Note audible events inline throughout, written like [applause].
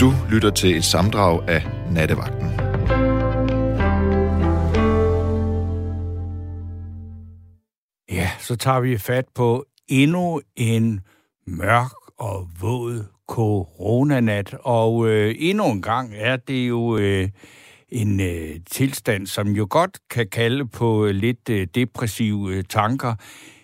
Du lytter til et samdrag af Nattevagten. Ja, så tager vi fat på endnu en mørk og våd coronanat. Og øh, endnu en gang er det jo øh, en øh, tilstand, som jo godt kan kalde på øh, lidt øh, depressive øh, tanker.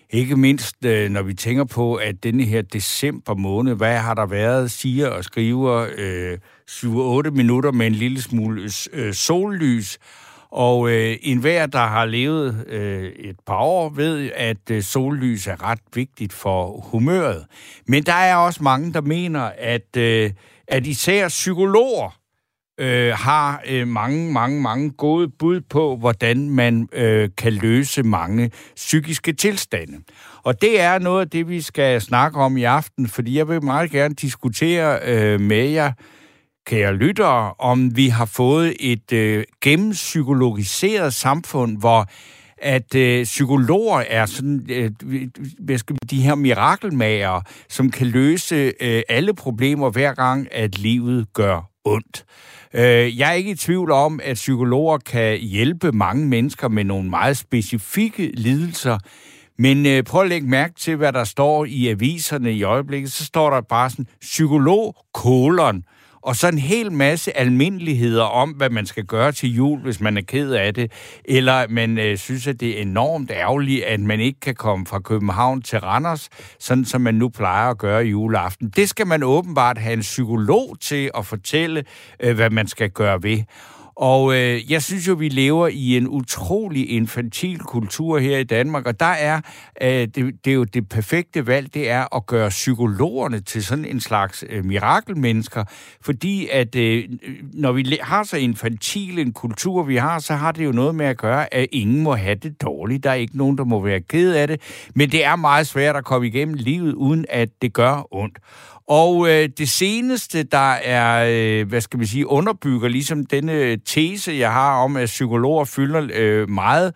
Ikke mindst, øh, når vi tænker på, at denne her december måned, hvad har der været, siger og skriver øh, 7-8 minutter med en lille smule øh, sollys. Og øh, enhver, der har levet øh, et par år, ved, at øh, sollys er ret vigtigt for humøret. Men der er også mange, der mener, at, øh, at især psykologer øh, har øh, mange, mange, mange gode bud på, hvordan man øh, kan løse mange psykiske tilstande. Og det er noget af det, vi skal snakke om i aften, fordi jeg vil meget gerne diskutere øh, med jer, kære lyttere, om vi har fået et øh, gennempsykologiseret samfund, hvor at øh, psykologer er sådan, øh, hvad skal de her mirakelmager, som kan løse øh, alle problemer hver gang, at livet gør ondt. Øh, jeg er ikke i tvivl om, at psykologer kan hjælpe mange mennesker med nogle meget specifikke lidelser, men øh, prøv at lægge mærke til, hvad der står i aviserne i øjeblikket. Så står der bare sådan, psykolog, kolon, og så en hel masse almindeligheder om, hvad man skal gøre til jul, hvis man er ked af det, eller man øh, synes, at det er enormt ærgerligt, at man ikke kan komme fra København til Randers, sådan som man nu plejer at gøre i juleaften. Det skal man åbenbart have en psykolog til at fortælle, øh, hvad man skal gøre ved. Og øh, jeg synes jo, vi lever i en utrolig infantil kultur her i Danmark, og der er, øh, det, det er jo det perfekte valg, det er at gøre psykologerne til sådan en slags øh, mirakelmennesker, fordi at øh, når vi har så infantil en kultur, vi har, så har det jo noget med at gøre, at ingen må have det dårligt. Der er ikke nogen, der må være ked af det, men det er meget svært at komme igennem livet, uden at det gør ondt. Og øh, det seneste, der er, øh, hvad skal vi sige, underbygger ligesom denne øh, tese, jeg har om, at psykologer fylder øh, meget,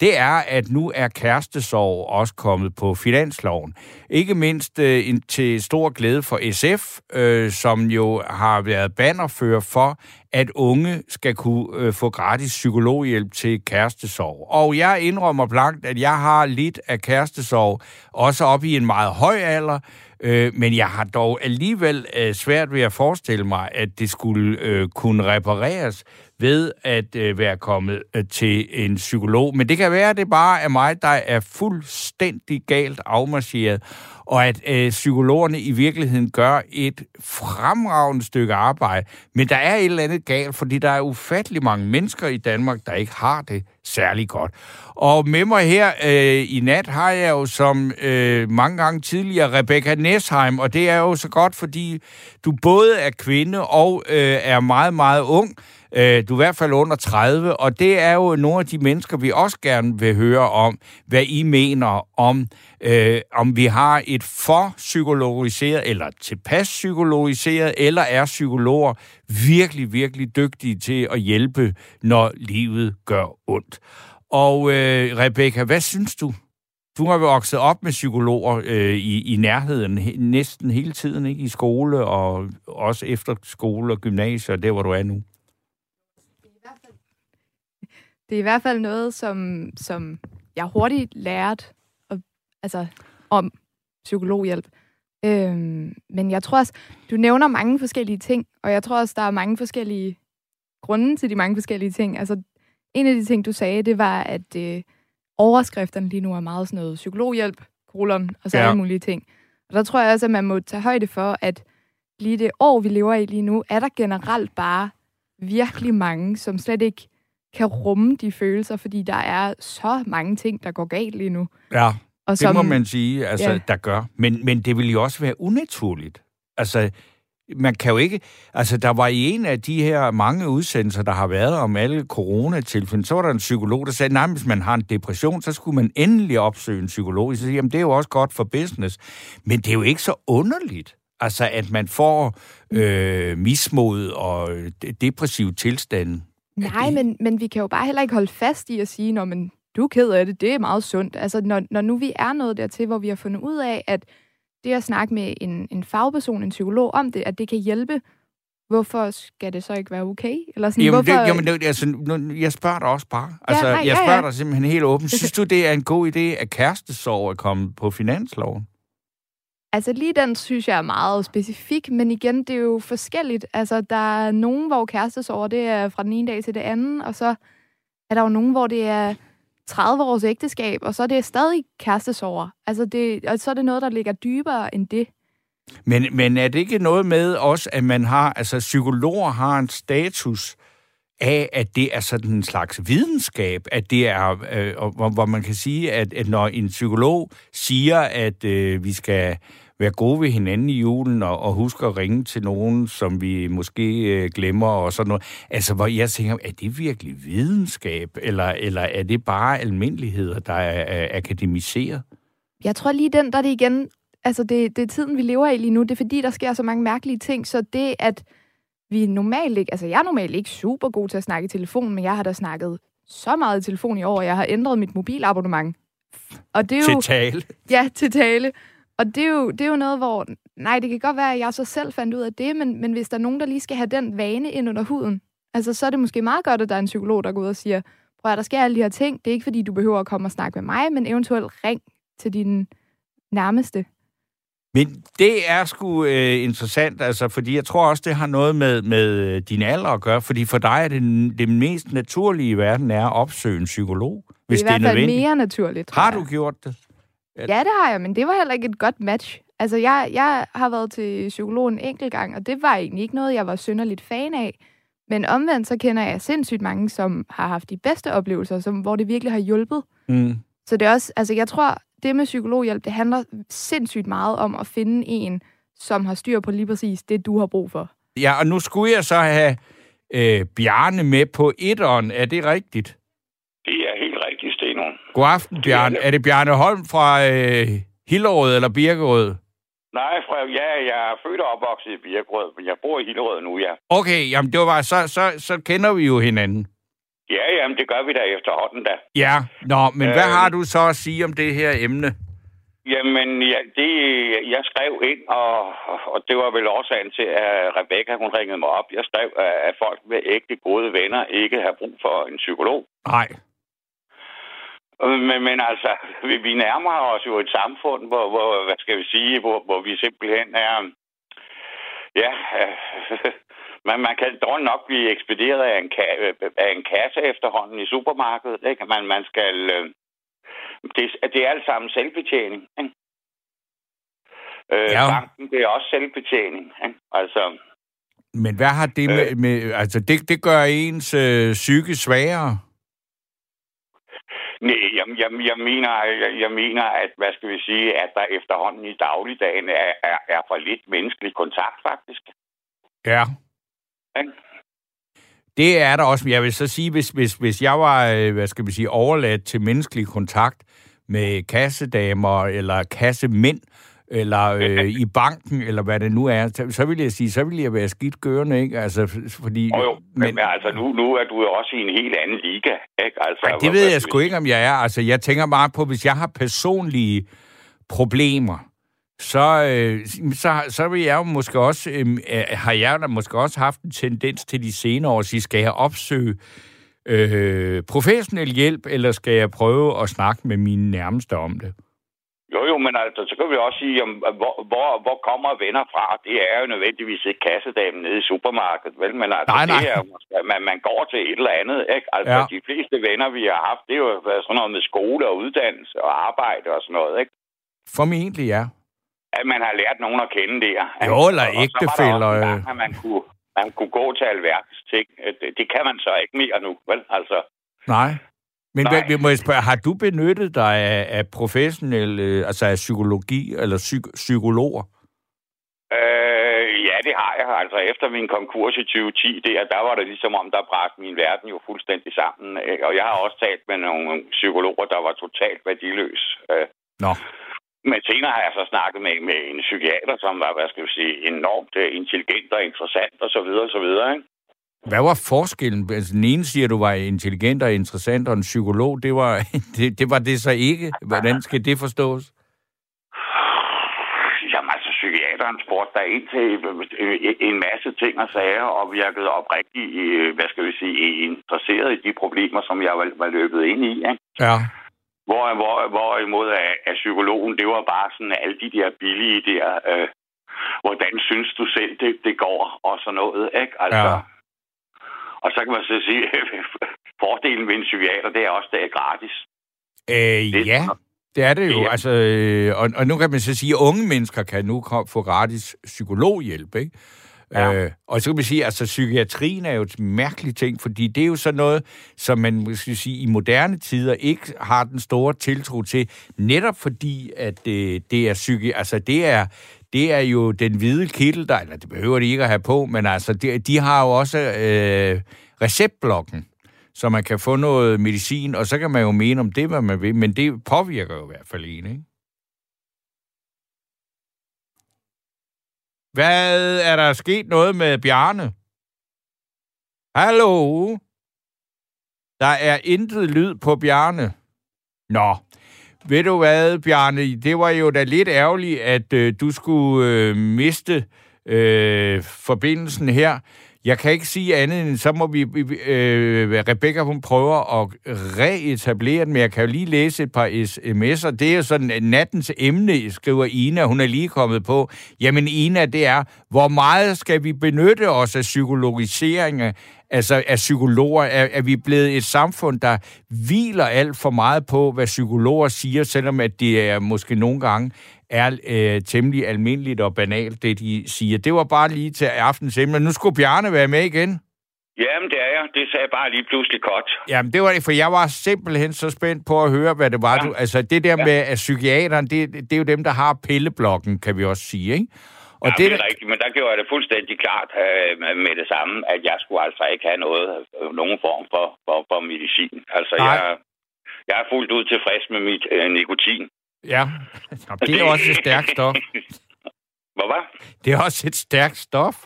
det er, at nu er kærestesorg også kommet på finansloven. Ikke mindst øh, en, til stor glæde for SF, øh, som jo har været bannerfører for, at unge skal kunne øh, få gratis psykologhjælp til kærestesorg. Og jeg indrømmer blankt, at jeg har lidt af kærestesorg, også op i en meget høj alder, Øh, men jeg har dog alligevel øh, svært ved at forestille mig, at det skulle øh, kunne repareres ved at øh, være kommet øh, til en psykolog. Men det kan være, at det bare er mig, der er fuldstændig galt afmarcheret, og at øh, psykologerne i virkeligheden gør et fremragende stykke arbejde. Men der er et eller andet galt, fordi der er ufattelig mange mennesker i Danmark, der ikke har det særlig godt. Og med mig her øh, i nat har jeg jo som øh, mange gange tidligere Rebecca Nesheim, og det er jo så godt, fordi du både er kvinde og øh, er meget, meget ung. Øh, du er i hvert fald under 30, og det er jo nogle af de mennesker, vi også gerne vil høre om, hvad I mener om, øh, om vi har et for psykologiseret, eller tilpas psykologiseret, eller er psykologer virkelig, virkelig dygtige til at hjælpe, når livet gør ondt. Og øh, Rebecca, hvad synes du? Du har vokset op med psykologer øh, i, i nærheden he, næsten hele tiden, ikke? I skole og også efter skole og gymnasier, der hvor du er nu. Det er i hvert fald noget, som, som jeg hurtigt lærte at, altså, om psykologhjælp. Øhm, men jeg tror også, du nævner mange forskellige ting, og jeg tror også, der er mange forskellige grunde til de mange forskellige ting. Altså, en af de ting, du sagde, det var, at øh, overskrifterne lige nu er meget sådan noget psykologhjælp, kolon og så ja. alle mulige ting. Og der tror jeg også, at man må tage højde for, at lige det år, vi lever i lige nu, er der generelt bare virkelig mange, som slet ikke kan rumme de følelser, fordi der er så mange ting, der går galt lige nu. Ja, og det som, må man sige, altså, ja. der gør. Men, men det vil jo også være unaturligt. Altså, man kan jo ikke... Altså, der var i en af de her mange udsendelser, der har været om alle coronatilfælde, så var der en psykolog, der sagde, nej, hvis man har en depression, så skulle man endelig opsøge en psykolog. Så siger, jamen, det er jo også godt for business. Men det er jo ikke så underligt, altså, at man får øh, mismod og depressiv tilstand. Nej, men, men vi kan jo bare heller ikke holde fast i at sige, når man du er ked af det, det er meget sundt. Altså, når, når nu vi er nået dertil, hvor vi har fundet ud af, at det at snakke med en, en fagperson, en psykolog om det, at det kan hjælpe hvorfor skal det så ikke være okay? Eller sådan, Jamen, hvorfor... det, jamen det, altså, nu, jeg spørger dig også bare. Altså, nej, jeg ja, spørger ja. dig simpelthen helt åbent. Synes du, det er en god idé, at kærestesorg er kommet på finansloven? Altså lige den synes jeg er meget specifik, men igen, det er jo forskelligt. Altså der er nogen, hvor kærestesår, det er fra den ene dag til det anden, og så er der jo nogen, hvor det er 30 års ægteskab, og så er det stadig kærestesår. Altså det, og så er det noget, der ligger dybere end det. Men, men er det ikke noget med også, at man har, altså psykologer har en status af, at det er sådan en slags videnskab, at det er, øh, og hvor, hvor man kan sige, at, at når en psykolog siger, at øh, vi skal være gode ved hinanden i julen, og, og huske at ringe til nogen, som vi måske øh, glemmer, og sådan noget. Altså, hvor jeg tænker, er det virkelig videnskab, eller, eller er det bare almindeligheder, der er, er akademiseret? Jeg tror lige den, der er det igen, altså det, det er tiden, vi lever i lige nu, det er fordi, der sker så mange mærkelige ting, så det, at vi normalt ikke, altså jeg er normalt ikke super god til at snakke i telefon, men jeg har da snakket så meget i telefon i år, at jeg har ændret mit mobilabonnement. Og det er jo, Til tale. Ja, til tale. Og det er, jo, det er jo noget, hvor... Nej, det kan godt være, at jeg så selv fandt ud af det, men, men hvis der er nogen, der lige skal have den vane ind under huden, altså så er det måske meget godt, at der er en psykolog, der går ud og siger, prøv at der sker alle de her ting. Det er ikke, fordi du behøver at komme og snakke med mig, men eventuelt ring til din nærmeste. Men det er sgu øh, interessant, altså, fordi jeg tror også, det har noget med, med øh, din alder at gøre, fordi for dig er det det mest naturlige i verden er at opsøge en psykolog, hvis det er det i er hvert fald mere naturligt. Har du gjort det? Ja, det har jeg, men det var heller ikke et godt match. Altså, jeg, jeg har været til psykolog en enkelt gang, og det var egentlig ikke noget, jeg var synderligt fan af. Men omvendt, så kender jeg sindssygt mange, som har haft de bedste oplevelser, som, hvor det virkelig har hjulpet. Mm. Så det er også, altså jeg tror, det med psykologhjælp, det handler sindssygt meget om at finde en, som har styr på lige præcis det, du har brug for. Ja, og nu skulle jeg så have øh, Bjarne med på etteren. Er det rigtigt? Det er. God aften, Det er Bjarne. det. Er det Bjarne Holm fra øh, Hillerød eller Birkerød? Nej, fra, ja, jeg er født og opvokset i Birkerød, men jeg bor i Hillerød nu, ja. Okay, jamen det var bare, så, så, så kender vi jo hinanden. Ja, jamen, det gør vi da efterhånden da. Ja, nå, men øh... hvad har du så at sige om det her emne? Jamen, ja, det, jeg skrev ind, og, og det var vel årsagen til, at Rebecca, hun ringede mig op. Jeg skrev, at folk med ægte gode venner ikke har brug for en psykolog. Nej. Men, men altså, [laughs] vi, vi nærmer os jo et samfund, hvor, hvor hvad skal vi sige, hvor, hvor vi simpelthen er... Ja, øh, [laughs] man, man kan dog nok blive ekspederet af en, ka- af en kasse efterhånden i supermarkedet. Ikke? Man, man skal... Øh, det, det er alt sammen selvbetjening. Ikke? Øh, Ja. Banken, det er også selvbetjening. Ikke? Altså, Men hvad har det med... med altså, det, det gør ens øh, psyke svagere? Nej, jeg, jeg, jeg, mener, jeg, jeg mener, at hvad skal vi sige, at der efterhånden i dagligdagen er, er, er for lidt menneskelig kontakt, faktisk. Ja. Ikke? Det er der også. Jeg vil så sige, hvis, hvis, hvis jeg var, øh, hvad skal vi sige, overladt til menneskelig kontakt med kassedamer eller kassemænd, eller øh, i banken, eller hvad det nu er, så, så vil jeg sige, så vil jeg være skidt gørende, ikke? Altså, fordi... Og jo, men, men altså, nu, nu er du jo også i en helt anden liga, ikke? Altså, Ej, det ved jeg sgu ikke, om jeg er. Altså, jeg tænker bare på, hvis jeg har personlige problemer, så, øh, så, så vil jeg jo måske også, øh, øh, har jeg da måske også haft en tendens til de senere år at sige, skal jeg opsøge øh, professionel hjælp, eller skal jeg prøve at snakke med mine nærmeste om det? Jo, jo, men altså, så kan vi også sige, om, hvor, hvor, hvor kommer venner fra? Det er jo nødvendigvis ikke kassedamen nede i supermarkedet, vel? Men altså, Nej, nej. det er, jo man, man går til et eller andet, ikke? Altså, Ja. de fleste venner, vi har haft, det er jo sådan noget med skole og uddannelse og arbejde og sådan noget, ikke? Formentlig, ja. At man har lært nogen at kende der. ikke? Jo, eller Og- og en øh. gang, at man kunne, man kunne gå til alverdens ting. Det, det kan man så ikke mere nu, vel? Altså, Nej. Men Nej. hvad, må jeg spørge, har du benyttet dig af, af professionel, øh, altså af psykologi eller psyk- psykologer? Øh, ja, det har jeg. Altså efter min konkurs i 2010, der, der var det ligesom om, der bragte min verden jo fuldstændig sammen. Og jeg har også talt med nogle psykologer, der var totalt værdiløs. Øh, Nå. Men senere har jeg så snakket med, med en psykiater, som var, hvad skal vi sige, enormt øh, intelligent og interessant og så videre og så videre, ikke? Hvad var forskellen? Altså, den ene siger, at du var intelligent og interessant, og en psykolog, det var [laughs] det, det, var det så ikke. Hvordan skal det forstås? Jamen altså, psykiateren spurgte der ind til øh, en masse ting og sager, og virkede oprigtigt, øh, hvad skal vi sige, interesseret i de problemer, som jeg var, løbet ind i. Ikke? Ja. Hvor, hvor, hvorimod af, af psykologen, det var bare sådan alle de der billige der, øh, hvordan synes du selv, det, det går, og sådan noget. Ikke? Altså, Ja. Og så kan man så sige, [laughs] fordelen ved en psykiater, det er også, det er gratis. Øh, Det- ja, det er det jo. Ja. Altså, øh, og, og nu kan man så sige, at unge mennesker kan nu få gratis psykologhjælp, ikke? Ja. Øh, og så kan man sige, at altså, psykiatrien er jo et mærkeligt ting, fordi det er jo sådan noget, som man måske sige, i moderne tider ikke har den store tiltro til, netop fordi, at øh, det er psyki altså det er, det er jo den hvide kittel, der, eller det behøver de ikke at have på, men altså, de, de har jo også øh, receptblokken, så man kan få noget medicin, og så kan man jo mene om det, hvad man vil, men det påvirker jo i hvert fald en, ikke? Hvad er der sket noget med Bjarne? Hallo? Der er intet lyd på Bjarne. Nå, ved du hvad, Bjarne? Det var jo da lidt ærgerligt, at øh, du skulle øh, miste øh, forbindelsen her. Jeg kan ikke sige andet end, så må vi... Øh, Rebecca, hun prøver at reetablere den, men jeg kan jo lige læse et par sms'er. Det er jo sådan, nattens emne, skriver Ina, hun er lige kommet på. Jamen Ina, det er, hvor meget skal vi benytte os af psykologisering altså af psykologer? Er, er vi blevet et samfund, der hviler alt for meget på, hvad psykologer siger, selvom at det er måske nogle gange er øh, temmelig almindeligt og banalt, det de siger. Det var bare lige til aftens emne. Nu skulle Bjarne være med igen. Jamen, det er jeg. Det sagde jeg bare lige pludselig godt. Jamen, det var det, for jeg var simpelthen så spændt på at høre, hvad det var. Ja. Du, altså, det der Ja. med at psykiateren, det, det er jo dem, der har pilleblokken, kan vi også sige, ikke? Og Og ja, det, det, er rigtigt, men der gjorde jeg det fuldstændig klart øh, med det samme, at jeg skulle altså ikke have noget, øh, nogen form for, for, for medicin. Altså, Nej. jeg, jeg er fuldt ud tilfreds med mit øh, nikotin. Ja, Nå, det er også et stærkt stof. Hvor var? Det er også et stærkt stof.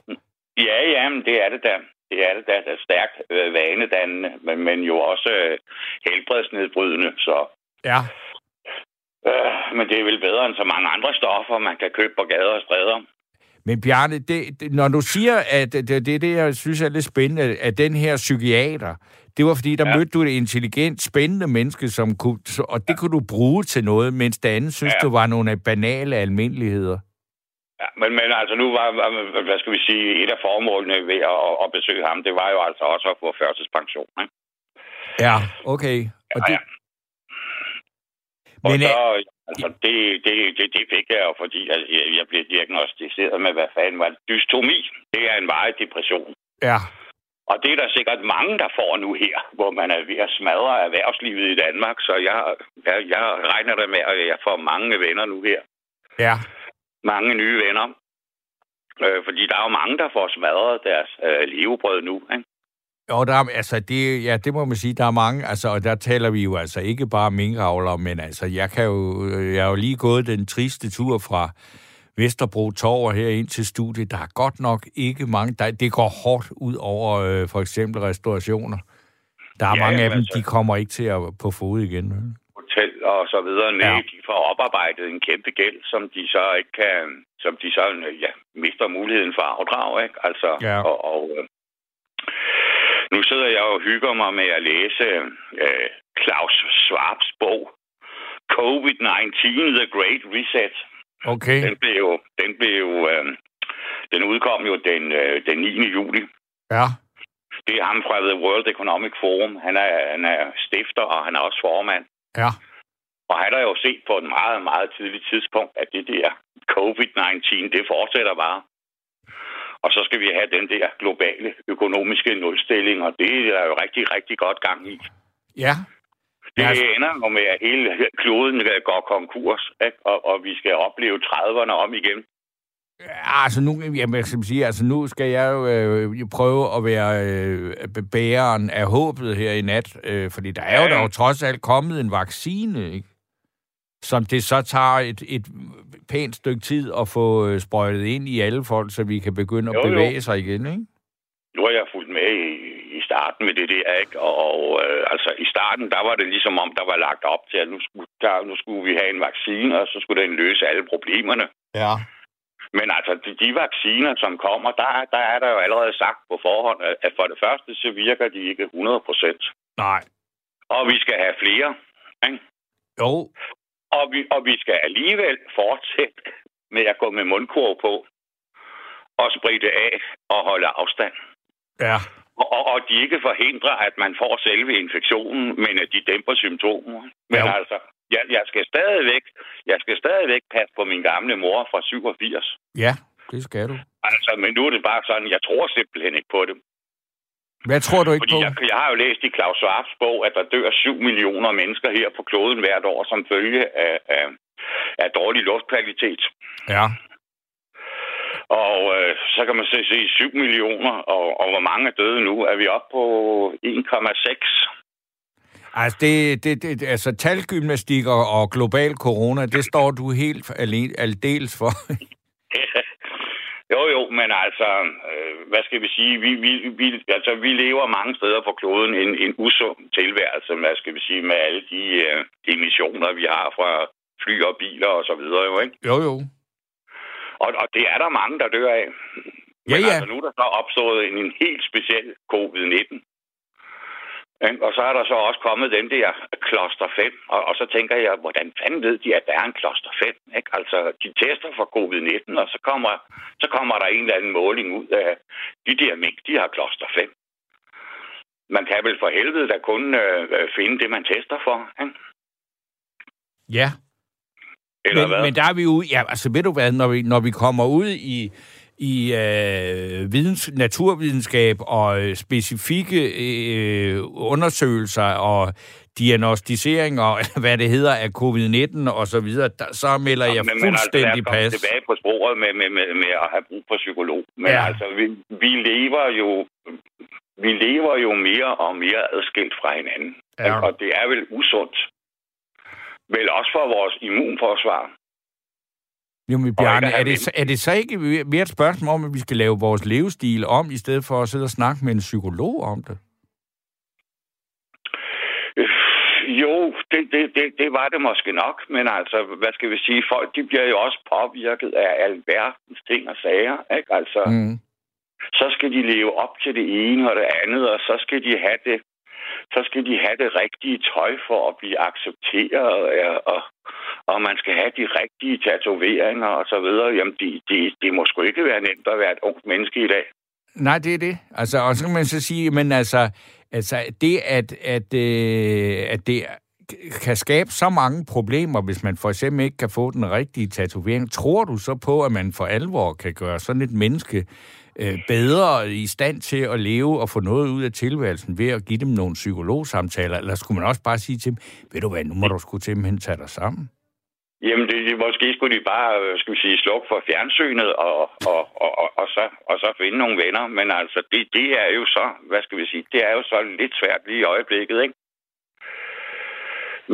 Ja, ja, men det er det da. Det er det da. Det er stærkt øh, vanedannende, men, men jo også øh, helbredsnedbrydende. Så, Ja, øh, men det er vel bedre end så mange andre stoffer, man kan købe på gader og stræder. men Bjarne, det, det, når du siger, at det, det, det, jeg synes er lidt spændende, at den her psykiater, det var fordi, der ja. Ja. mødte du et intelligent, spændende menneske, som kunne, og det kunne du bruge til noget, mens det andet synes Ja. du var nogle banale almindeligheder. Ja, men, men altså nu var, hvad skal vi sige, et af formålene ved at, at besøge ham, det var jo altså også at få førtidspension. Ikke? Ja, okay. Og det, Ja, Og men, så, altså, det, det, det, det fik jeg jo, fordi altså, jeg, jeg blev diagnostiseret med, hvad fanden var det? Dystomi. Det er en varig depression. ja, Og det er der sikkert mange, der får nu her, hvor man er ved at smadre erhvervslivet i Danmark. Så jeg, jeg, jeg regner da med, at jeg får mange venner nu her. ja, Mange nye venner. Øh, fordi der er jo mange, der får smadret deres øh, levebrød nu. Ikke? Jo, der er, altså, det, ja, det må man sige, der er mange, altså, og der taler vi jo altså ikke bare minkavler, men altså, jeg kan jo, jeg har jo lige gået den triste tur fra Vesterbro Torv her ind til studiet. Der er godt nok ikke mange, der, det går hårdt ud over øh, for eksempel restaurationer. Der er Ja, mange af dem, altså- de kommer ikke til at på fod igen. vel? hotel og så videre. Nej, Ja. de får oparbejdet en kæmpe gæld, som de så ikke kan, som de så ja, mister muligheden for afdrag, ikke? Altså, Ja. og, og øh, nu sidder jeg og hygger mig med at læse øh, Claus Schwabs bog, COVID-19, The Great Reset. Okay, Den blev jo, den blev jo, øh, den udkom jo den, øh, den 9. juli. ja, Det er ham fra The World Economic Forum. Han er, han er stifter, og han er også formand. ja, Og han har jo set på et meget, meget tidligt tidspunkt, at det der COVID-19, det fortsætter bare. Og så skal vi have den der globale økonomiske nulstilling, og det er jo rigtig, rigtig godt gang i. ja. Det Ja, ender jo med, at hele kloden går konkurs, ikke? Og, og vi skal opleve 30'erne om igen. Ja, altså nu, jamen, skal sige, altså nu skal jeg jo øh, prøve at være øh, bæreren af håbet her i nat, øh, fordi der er jo Ja. jo trods alt kommet en vaccine, ikke? som det så tager et, et pænt stykke tid at få øh, sprøjtet ind i alle folk, så vi kan begynde at Jo, jo. bevæge sig igen, ikke? Nu har jeg fulgt med i starten med det der, ikke? Og, øh, altså i starten, der var det ligesom om, der var lagt op til, at nu skulle, der, nu skulle vi have en vaccine, og så skulle den løse alle problemerne. Ja. Men altså, de, de vacciner, som kommer, der, der er der jo allerede sagt på forhånd, at for det første, så virker de ikke 100 procent. Nej. Og vi skal have flere. Ikke? Jo. Og vi, og vi skal alligevel fortsætte med at gå med mundkurv på og spritte af og holde afstand. Ja. Og, og de ikke forhindrer, at man får selve infektionen, men at de dæmper symptomer. Men Ja. altså, jeg, jeg skal stadigvæk, jeg skal stadigvæk passe på min gamle mor fra 87. Ja, det skal du. Altså, men nu er det bare sådan, jeg tror simpelthen ikke på det. Hvad tror du ikke Fordi på? jeg, jeg har jo læst i Claus Schwabs bog, at der dør 7 millioner mennesker her på kloden hvert år som følge af, af, af dårlig luftkvalitet. Ja. Og øh, så kan man se, se 7 millioner, og, og hvor mange er døde nu? Er vi oppe på 1,6? Altså, det, det, det, altså talgymnastik og, og global corona, det står du helt alene, aldeles for. [laughs] jo, jo, men altså, øh, hvad skal vi sige? Vi, vi, vi, altså, vi lever mange steder på kloden en, en usund tilværelse, hvad skal vi sige, med alle de øh, emissioner, vi har fra fly og biler og så videre, jo, ikke? jo, jo. Og, og det er der mange, der dør af. Men ja. altså, nu er der så opstået en, en helt speciel covid-19. Ikke? Og så er der så også kommet den der kloster 5, og, og så tænker jeg, hvordan fanden ved de, at der er en kloster 5? Ikke? Altså, de tester for covid-19, og så kommer, så kommer der en eller anden måling ud af, de der mink, de har kloster 5. Man kan vel for helvede da kun øh, finde det, man tester for, ikke? Ja, Eller men, hvad? men der er vi ude... Ja, altså ved du hvad, når vi, når vi kommer ud i, i øh, videns, naturvidenskab og øh, specifikke øh, undersøgelser og diagnostiseringer, eller [laughs] hvad det hedder, af covid-19 og så videre, der, så melder jeg men, fuldstændig men altså, pas. tilbage på sporet med, med, med, med at have brug for psykolog. Men Ja. ja. altså, vi, vi lever jo vi lever jo mere og mere adskilt fra hinanden. Ja. Og det er vel usundt. Vel også for vores immunforsvar. Jo, men Bjarne, er det, så- er det så ikke mere et spørgsmål om, at vi skal lave vores levestil om, i stedet for at sidde og snakke med en psykolog om det? Øh, Jo, det, det, det, det var det måske nok, men altså, hvad skal vi sige, folk de bliver jo også påvirket af alverdens ting og sager, ikke? Altså. Mm. så skal de leve op til det ene og det andet, og så skal de have det, så skal de have det rigtige tøj for at blive accepteret, ja, og, og man skal have de rigtige tatoveringer og så videre. Jamen, det de, de må sgu ikke være nemt at være et ungt menneske i dag. Nej, det er det. Altså, og så kan man så sige, men altså, altså det, at, at, øh, at det kan skabe så mange problemer, hvis man for eksempel ikke kan få den rigtige tatovering. Tror du så på, at man for alvor kan gøre sådan et menneske øh, bedre i stand til at leve og få noget ud af tilværelsen ved at give dem nogle psykologsamtaler? Eller skulle man også bare sige til dem, ved du hvad, nu må du sgu simpelthen tage dig sammen? Jamen, det, det, måske skulle de bare, øh, skal vi sige, slukke for fjernsynet og, og, og, og, og, så, og så finde nogle venner. Men altså, det, det er jo så, hvad skal vi sige, det er jo så lidt svært lige i øjeblikket, ikke?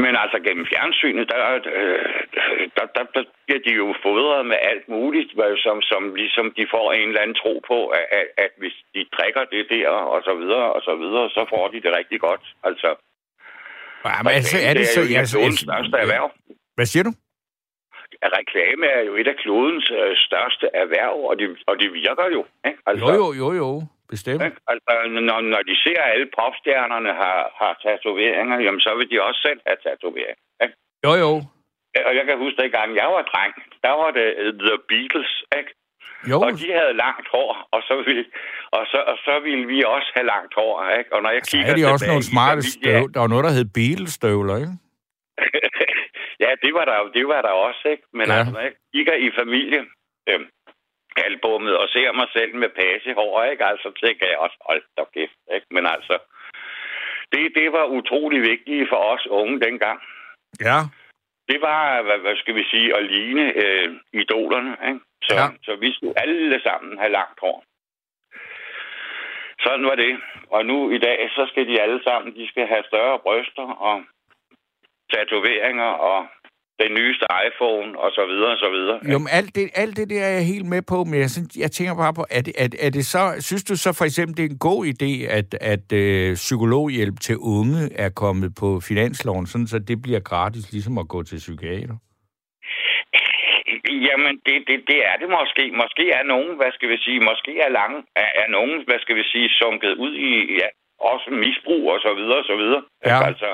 Men altså gennem fjernsynet, der, øh, der, der, der bliver de jo fodret med alt muligt, som, som ligesom de får en eller anden tro på, at, at, at hvis de drikker det der, og så videre, og så videre, så får de det rigtig godt. Altså, Jamen, altså, er det så... jo af altså, klodens største erhverv. Hvad siger du? at reklame er jo et af klodens øh, største erhverv, og det, og det virker jo. Ikke? Altså, Jo, jo, jo, jo. Bestemt. Ikke? Altså, når, når de ser, at alle popstjernerne har, har tatoveringer, jamen så vil de også selv have tatoveringer. Ikke? Jo, jo. Og jeg kan huske, at gang jeg var dreng, der var det øh, The Beatles, ikke? Jo, Og de havde langt hår, og så ville, og så, og så ville vi også have langt hår, ikke? Og når jeg så kigger er de også nogle smarte familie- støv. Der var noget, der hed Beatles-støvler, ikke? [laughs] ja, det var der, det var der også, ikke? Men Ja. altså, når jeg kigger i familie, øh, albummet og ser mig selv med pasehår, ikke? Altså, så tænker jeg også, hold da kæft, ikke? Men altså, det, det var utrolig vigtigt for os unge dengang. Ja. Det var, hvad, hvad skal vi sige, at ligne øh, idolerne, ikke? Så, ja. så vi skulle alle sammen have langt hår. Sådan var det. Og nu i dag, så skal de alle sammen, de skal have større bryster og tatoveringer og den nyeste iPhone og så videre og så videre. Jo, men alt det, alt det der er jeg helt med på, men jeg, synes, jeg tænker bare på, er det, er, er det så, synes du så for eksempel, det er en god idé, at, at øh, psykologhjælp til unge er kommet på finansloven, sådan så det bliver gratis, ligesom at gå til psykiater? jamen, det, det, det er det måske. Måske er nogen, hvad skal vi sige, måske er, lange, er, er nogen, hvad skal vi sige, sunket ud i, ja, også misbrug og så videre og så videre. Ja. Altså,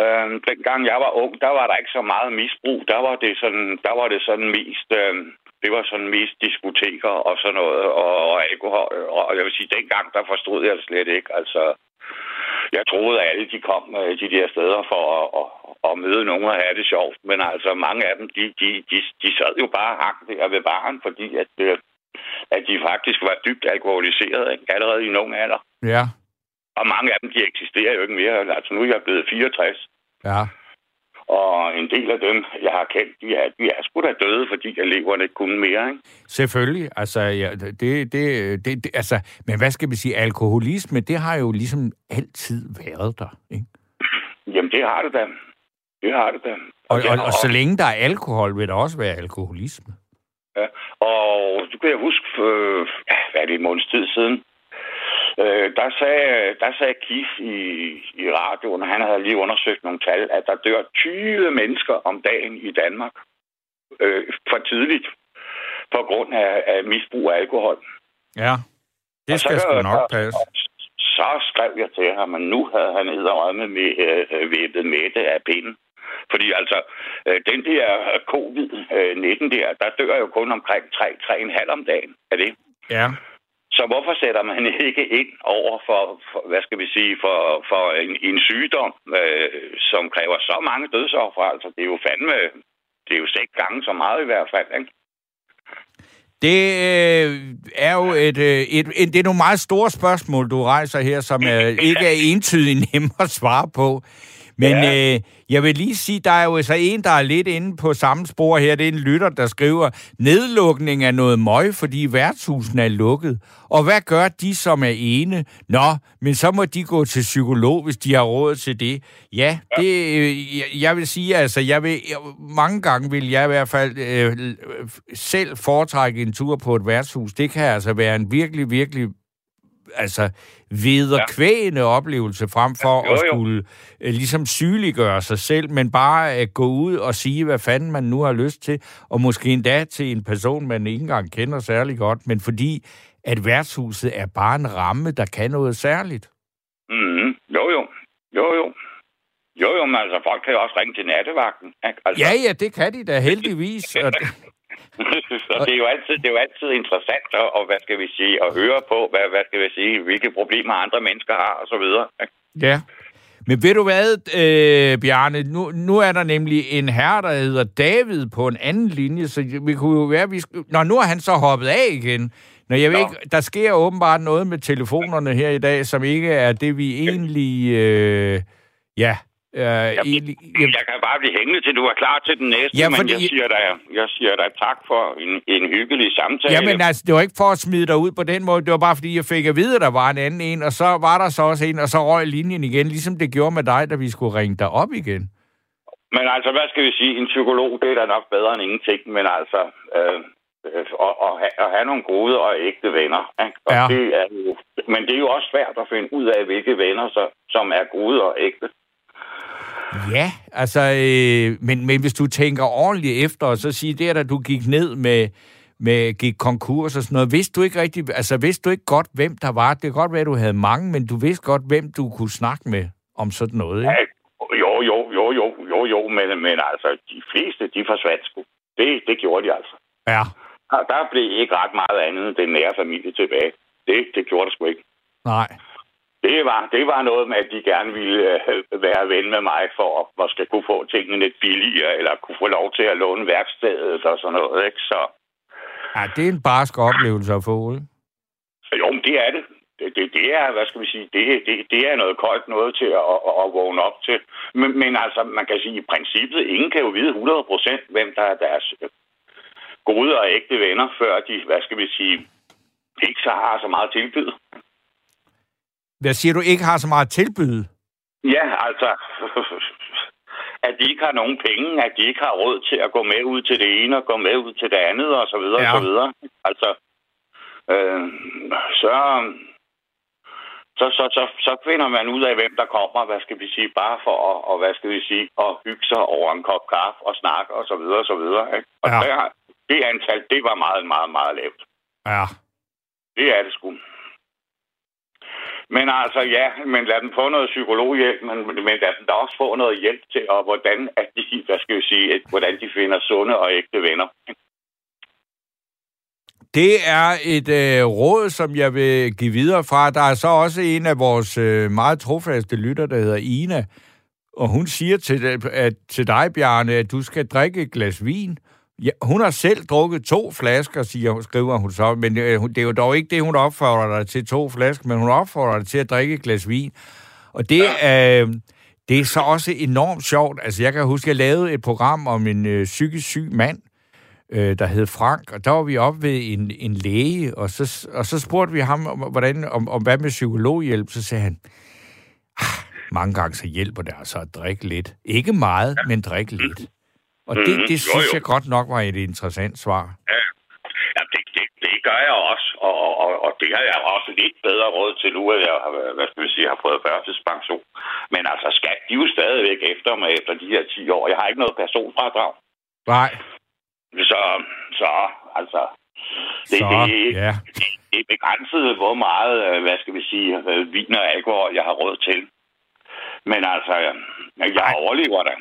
øh, dengang jeg var ung, der var der ikke så meget misbrug. Der var det sådan, der var det sådan mest, øh, det var sådan mest diskoteker og sådan noget, og, og alkohol. Og jeg vil sige, dengang, der forstod jeg det slet ikke. Altså, jeg troede, at alle de kom øh, de der steder for at, at, at møde nogen og have det sjovt. Men altså, mange af dem, de, de, de, de sad jo bare og hang der ved baren, fordi at, øh, at de faktisk var dybt alkoholiseret ikke? allerede i nogen alder. Ja, og mange af dem, de eksisterer jo ikke mere. Altså, nu er jeg blevet 64. ja. Og en del af dem, jeg har kendt, de er, de er sgu da døde, fordi at leverne ikke kunne mere. Ikke? Selvfølgelig. Altså, ja, det, det, det, det, altså, men hvad skal vi sige? Alkoholisme, det har jo ligesom altid været der. Ikke? Jamen, det har det da. Det har det da. Og, ja, og, og så længe der er alkohol, vil der også være alkoholisme. Ja. Og du kan jeg huske, øh, hvad er det, en måneds tid siden, øh, der, sagde, der sagde Kif i, i radioen, han havde lige undersøgt nogle tal, at der dør 20 mennesker om dagen i Danmark øh, for tidligt på grund af, af misbrug af alkohol. Ja, det Og så skal sgu kan- nok passe. Så skrev jeg til ham, at nu havde han edderrømme med øh, væbet mætte af pinden. Fordi altså, øh, den der covid-19 der, der dør jo kun omkring 3-3,5 om dagen af det. Ja. Så hvorfor sætter man [laughs] ikke ind over for, for hvad skal vi sige, for, for en, en sygdom, øh, som kræver så mange dødsoffer? Altså, det er jo fandme, det er jo seks gange så meget i hvert fald, ikke? Det øh, er jo et, øh, et, et, det er nogle meget store spørgsmål, du rejser her, som [laughs] øh, ikke er entydigt nemme at svare på. Men Ja. øh, jeg vil lige sige, der er jo så en, der er lidt inde på samme spor her. Det er en lytter, der skriver, nedlukning er noget møg, fordi værtshusene er lukket. Og hvad gør de, som er ene? Nå, men så må de gå til psykolog, hvis de har råd til det. Ja, det, øh, jeg, jeg vil sige, altså, jeg vil, jeg, mange gange vil jeg i hvert fald øh, selv foretrække en tur på et værtshus. Det kan altså være en virkelig, virkelig altså vederkvægende ja. oplevelse frem for Ja, jo, at jo. skulle øh, ligesom sygeliggøre sig selv, men bare at gå ud og sige, hvad fanden man nu har lyst til, og måske endda til en person, man ikke engang kender særlig godt, men fordi at værtshuset er bare en ramme, der kan noget særligt. Mm-hmm. Jo, jo. Jo, jo. Jo, jo, men altså, folk kan jo også ringe til nattevagten. Ikke? Altså, Ja, ja, det kan de da [laughs] heldigvis. Og, [laughs] [laughs] så det er jo altid, det er jo altid interessant at, og, hvad skal vi sige, at høre på, hvad, hvad skal vi sige, hvilke problemer andre mennesker har, og så videre. ja. Men ved du hvad, øh, Bjarne, nu, nu er der nemlig en herre, der hedder David på en anden linje, så vi kunne jo være, vi sk- Nå, nu er han så hoppet af igen. Nå, jeg ved Nå. ikke, der sker åbenbart noget med telefonerne her i dag, som ikke er det, vi egentlig... Øh, ja, øh, egentlig... Jamen, Jeg kan bare blive hængende til, du er klar til den næste, Ja, men fordi- jeg siger, dig, jeg siger dig tak for en, en hyggelig samtale. Jamen altså, det var ikke for at smide dig ud på den måde. Det var bare, fordi jeg fik at vide, at der var en anden en, og så var der så også en, og så røg linjen igen, ligesom det gjorde med dig, da vi skulle ringe dig op igen. Men altså, hvad skal vi sige? En psykolog, det er da nok bedre end ingenting, men altså... Øh, øh, og, og, at have nogle gode og ægte venner. Ikke? Og Ja. det er jo, men det er jo også svært at finde ud af, hvilke venner, så, som er gode og ægte. Ja, altså, øh, men, men hvis du tænker ordentligt efter, og så sige, det da du gik ned med, med gik konkurs og sådan noget, vidste du ikke rigtig, altså vidste du ikke godt, hvem der var? Det kan godt være, at du havde mange, men du vidste godt, hvem du kunne snakke med om sådan noget, ikke? Ja, jo, jo, jo, jo, jo, jo, men, men altså, de fleste, de forsvandt sgu. Det, det gjorde de altså. Ja, Og der blev ikke ret meget andet end den nære familie tilbage. Det, det gjorde det sgu ikke. nej. Det var, det var noget med, at de gerne ville øh, være ven med mig for at måske kunne få tingene lidt billigere, eller kunne få lov til at låne værkstedet og sådan noget. Ikke? Så Ja, det er en barsk oplevelse at få, ikke? jo, men det er det. Det, det, det er, hvad skal vi sige, det, det, det er noget koldt noget til at, at, at vågne op til. Men, men altså, man kan sige, i princippet, ingen kan jo vide 100 procent, hvem der er deres øh, gode og ægte venner, før de, hvad skal vi sige, ikke så har så meget tilbyde. Hvad siger du, ikke har så meget at tilbyde? Ja, altså, [laughs] at de ikke har nogen penge, at de ikke har råd til at gå med ud til det ene og gå med ud til det andet og så videre Ja. og så videre. Altså, øh, så, så, så, så, så finder man ud af, hvem der kommer, hvad skal vi sige, bare for at, og hvad skal vi sige, at hygge sig over en kop kaffe og snakke og så videre og så videre. Ikke? Og Ja. der, det antal, det var meget, meget, meget lavt. Ja. Det er det sgu. Men altså, ja, men lad dem få noget psykologhjælp, men, men lad dem da også få noget hjælp til, og hvordan, at de, hvad skal jeg sige, at, hvordan de finder sunde og ægte venner. Det er et øh, råd, som jeg vil give videre fra. Der er så også en af vores øh, meget trofaste lytter, der hedder Ina, og hun siger til, øh, at, til dig, Bjarne, at du skal drikke et glas vin. Ja, hun har selv drukket to flasker, siger, skriver hun så, men øh, det er jo dog ikke det, hun opfordrer dig til to flasker, men hun opfordrer dig til at drikke et glas vin. Og det ja. Øh, det er så også enormt sjovt. Altså, jeg kan huske, at jeg lavede et program om en øh, psykisk syg mand, øh, der hed Frank, og der var vi oppe ved en, en læge, og så, og så spurgte vi ham, om, hvordan, om, om hvad med psykologhjælp, så sagde han, ah, mange gange så hjælper det altså at drikke lidt. Ikke meget, ja. men drikke lidt. Og det, Mhm. det Jo, synes jo. jeg godt nok var et interessant svar. Ja, det, det, det gør jeg også, og, og, og, det har jeg også lidt bedre råd til nu, at jeg har, hvad skal vi sige, har fået førtidspension. Men altså, skat, de er jo stadigvæk efter mig efter de her 10 år. Jeg har ikke noget personfradrag. Nej, Så, så altså, det, så, det, ja. det er begrænset, hvor meget, øh, hvad skal vi sige, øh, vin og alkohol, jeg har råd til. Men altså, jeg Nej. overlever da.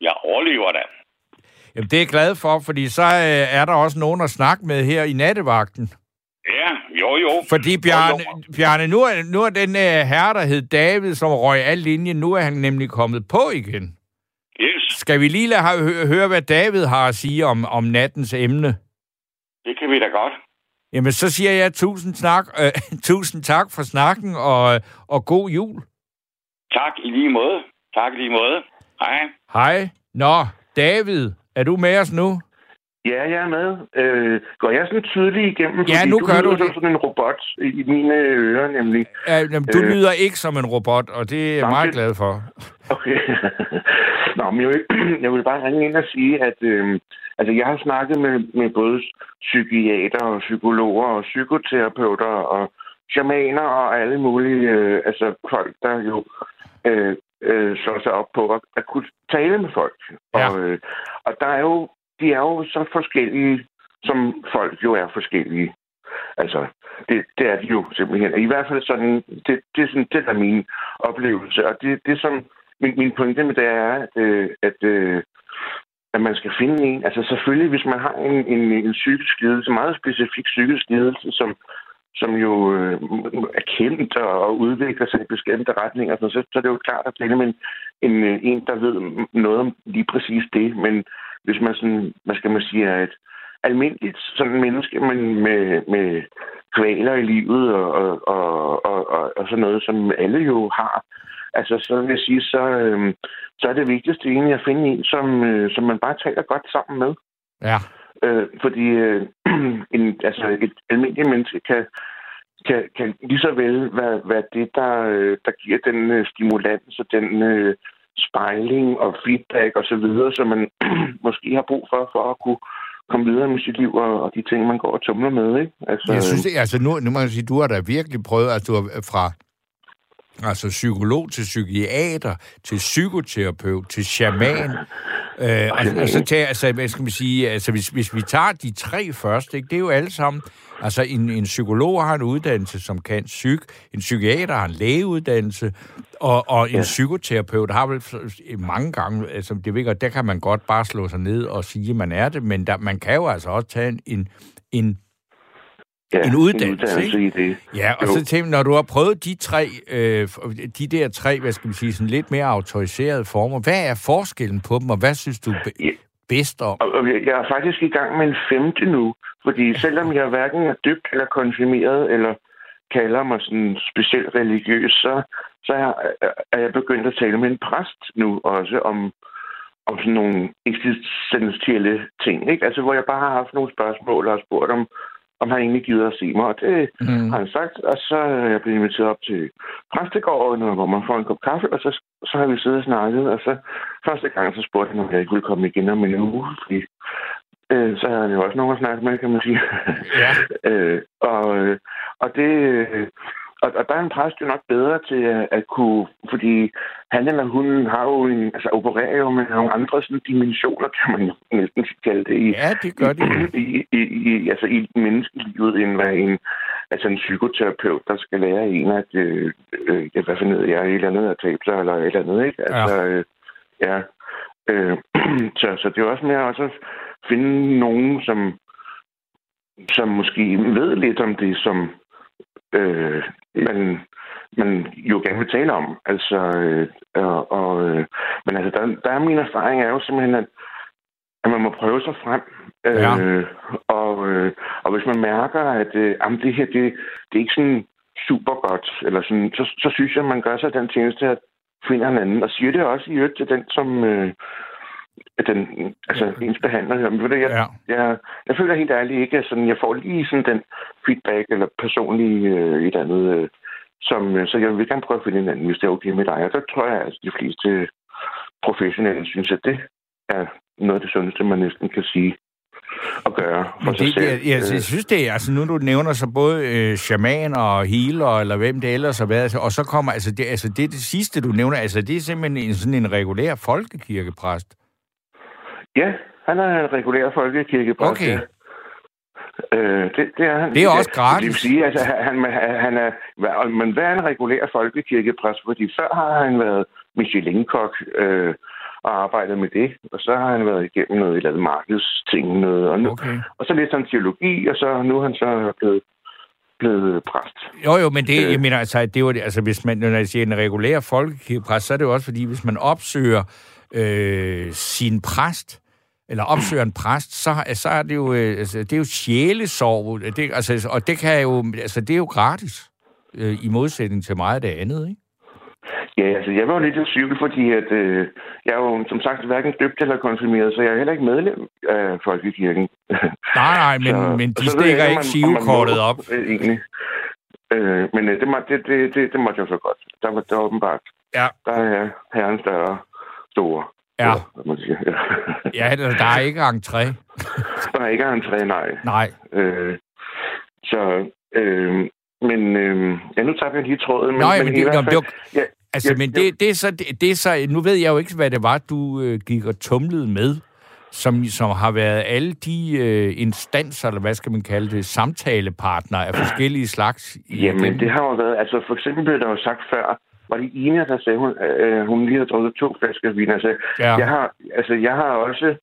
Jeg overlever da. Jamen, det er jeg glad for, fordi så øh, er der også nogen at snakke med her i nattevagten. Ja, jo jo. Fordi Bjarne, Bjarne nu, er, nu er den øh, herre, der hed David, som røg af linjen, nu er han nemlig kommet på igen. Yes, Skal vi lige lade hø- høre, hvad David har at sige om, om nattens emne? det kan vi da godt. Jamen, så siger jeg tusind, snak, øh, [laughs] tusind tak for snakken, og, og god jul. Tak i lige måde. Tak i lige måde. Hej. Hej. Nå, David, er du med os nu? Ja, jeg er med. Øh, går jeg sådan tydeligt igennem? Ja, nu gør du lyder som det. sådan en robot i mine ører, nemlig. Ja, jamen, du Øh. lyder ikke som en robot, og det er jeg meget det- glad for. Okay. Nå, men jeg vil, [clears throat] jeg vil bare ringe ind og sige, at øh, altså, jeg har snakket med, med både psykiater og psykologer og psykoterapeuter og shamaner og alle mulige øh, altså folk, der jo øh, øh, slår sig op på at, at kunne tale med folk. Ja. Og, øh, og der er jo, de er jo så forskellige, som folk jo er forskellige. Altså, det, det er de jo simpelthen. I hvert fald sådan, det, det er sådan, det er min oplevelse. Og det, det som, min, min pointe med det er, at, øh, at, øh, at man skal finde en. Altså selvfølgelig, hvis man har en, en, en psykisk lidelse, meget specifik psykisk lidelse, som, som jo øh, er kendt og, og udvikler sig i bestemte retninger, så, så er det jo klart at tale med en, en, en, der ved noget om lige præcis det. Men hvis man sådan, hvad skal man sige, er et almindeligt sådan menneske, men med, med kvaler i livet og, og, og, og, og, og sådan noget, som alle jo har, altså så vil jeg sige, så, øh, så er det vigtigste egentlig at finde en, som, øh, som man bare taler godt sammen med. Ja. Øh, fordi øh, [clears throat] en, altså et almindeligt menneske kan, kan, kan lige så vel være, være det, der, øh, der giver den øh, stimulans og den øh, spejling og feedback og så videre, som man [clears throat] måske har brug for, for at kunne komme videre med sit liv og, og de ting, man går og tumler med. Ikke? Altså, Jeg synes, det, altså nu, nu må jeg sige, du har da virkelig prøvet, at du har fra altså psykolog til psykiater, til psykoterapeut, til shaman. [laughs] Øh, og, og så tager, altså, hvad skal man sige, altså hvis, hvis vi tager de tre første, ikke, det er jo alle sammen, altså en, en psykolog har en uddannelse, som kan psyk, en psykiater har en lægeuddannelse, og, og en Ja. psykoterapeut har vel mange gange, altså det godt, der kan man godt bare slå sig ned og sige, at man er det, men der, man kan jo altså også tage en, en, en ja, en uddannelse, uddannelse i det. Ja, og Jo. så tænker når du har prøvet de tre, øh, de der tre, hvad skal man sige, sådan lidt mere autoriserede former, hvad er forskellen på dem, og hvad synes du be- Ja. bedst om? Og og jeg er faktisk i gang med en femte nu, fordi selvom jeg hverken er døbt eller konfirmeret, eller kalder mig sådan specielt religiøs, så, så er, er jeg begyndt at tale med en præst nu også om, om sådan nogle eksistentielle ting. Ikke? Altså, hvor jeg bare har haft nogle spørgsmål og har spurgt om, om han egentlig gider at se mig. Og det Mm. har han sagt, og så er jeg blevet inviteret op til præstegården, hvor man får en kop kaffe, og så, så har vi siddet og snakket, og så første gang så spurgte han, om jeg ikke ville komme igen om en uge, fordi øh, så havde han jo også nogen at snakke med, kan man sige. Ja. [laughs] øh, og, øh, og det... Øh, og, og der er en præst jo nok bedre til at, at kunne, fordi han eller hun har jo en, altså opererer jo med nogle andre sådan dimensioner, kan man næsten kalde det, i, Ja, det gør det. i, i, i, altså i menneskelivet, end hvad en, altså en psykoterapeut, der skal lære en, at øh, øh, hvad for noget, jeg er et eller andet at tabe sig, eller et eller andet, ikke? Altså, ja. Øh, ja. Øh, [clears throat] så, så det er også mere også at finde nogen, som, som måske ved lidt om det, som øh, man, man jo gerne vil tale om. Altså, øh, og, og, øh, men altså, der, der er min erfaring er jo simpelthen, at, at man må prøve sig frem. Ja. Øh, og, øh, og hvis man mærker, at øh, jamen, det her, det, det er ikke sådan super godt, eller sådan, så, så synes jeg, at man gør sig den tjeneste, at finder en anden. Og siger det også i øvrigt til den, som øh, den, altså ens behandler. Jamen, ved du, jeg, Ja. jeg, jeg føler helt ærligt ikke, at sådan, jeg får lige sådan den feedback eller personlig øh, et andet. Øh, som, øh, så jeg vil gerne prøve at finde en anden, hvis det er okay med dig. Og der tror jeg, at de fleste professionelle synes, at det er noget af det sundeste, man næsten kan sige at gøre for Men sig det, selv. jeg, jeg, jeg synes, det er, altså nu du nævner så både øh, shaman og healer, eller hvem det ellers har været, altså, og så kommer, altså det, altså det, det sidste, du nævner, altså det er simpelthen en, sådan en regulær folkekirkepræst. Ja, han er en regulær folkekirkepræst. Okay. Ja. Øh, det, det er han. Det er også gratis. Det vil sige, altså, han, han, han er... Men hvad er en regulær folkekirkepræst? Fordi før har han været Michelin-kok øh, og arbejdet med det. Og så har han været igennem noget, et eller andet markedsting. Noget, og, nu, Okay. og så læste han teologi, og så nu er han så blevet, blevet præst. Jo, jo, men det, Øh. jeg mener, altså, det jo, det- altså, hvis man, når jeg siger en regulær folkekirkepræst, så er det jo også, fordi hvis man opsøger øh, sin præst, eller opsøger en præst, så, så er det jo, øh, altså, det er jo sjælesorg, det, altså, og det kan jo, altså, det er jo gratis, øh, i modsætning til meget af det andet, ikke? Ja, altså jeg var jo lidt i tvivl, fordi at, øh, jeg er jo som sagt hverken døbt eller konfirmeret, så jeg er heller ikke medlem af Folkekirken. Nej, nej, men, Så- men de jeg stikker om ikke sivekortet op. Øh, egentlig. Øh, men øh, det, det, det, det, det måtte jeg så godt. Der var der var åbenbart. Ja. Der er herren større store. Ja. Man siger. Ja. Ja, der, der er [laughs] ikke entré. der er ikke en træ, nej. Nej. Øh, så, øh, men øh, ja, nu tager jeg lige tråden. Men, Nå, ja, men men i det, hvert nå, fald- var, ja, altså, ja, men det, det, er så, det, det er så, nu ved jeg jo ikke, hvad det var, du øh, gik og tumlede med, som, som har været alle de øh, instanser, eller hvad skal man kalde det, samtalepartnere af forskellige slags. i- Jamen, det har jo været... Altså, for eksempel blev der jo sagt før, var det Ina, der sagde, hun, øh, hun lige havde drukket to flasker vin. Altså, Ja. jeg har, altså, jeg har også...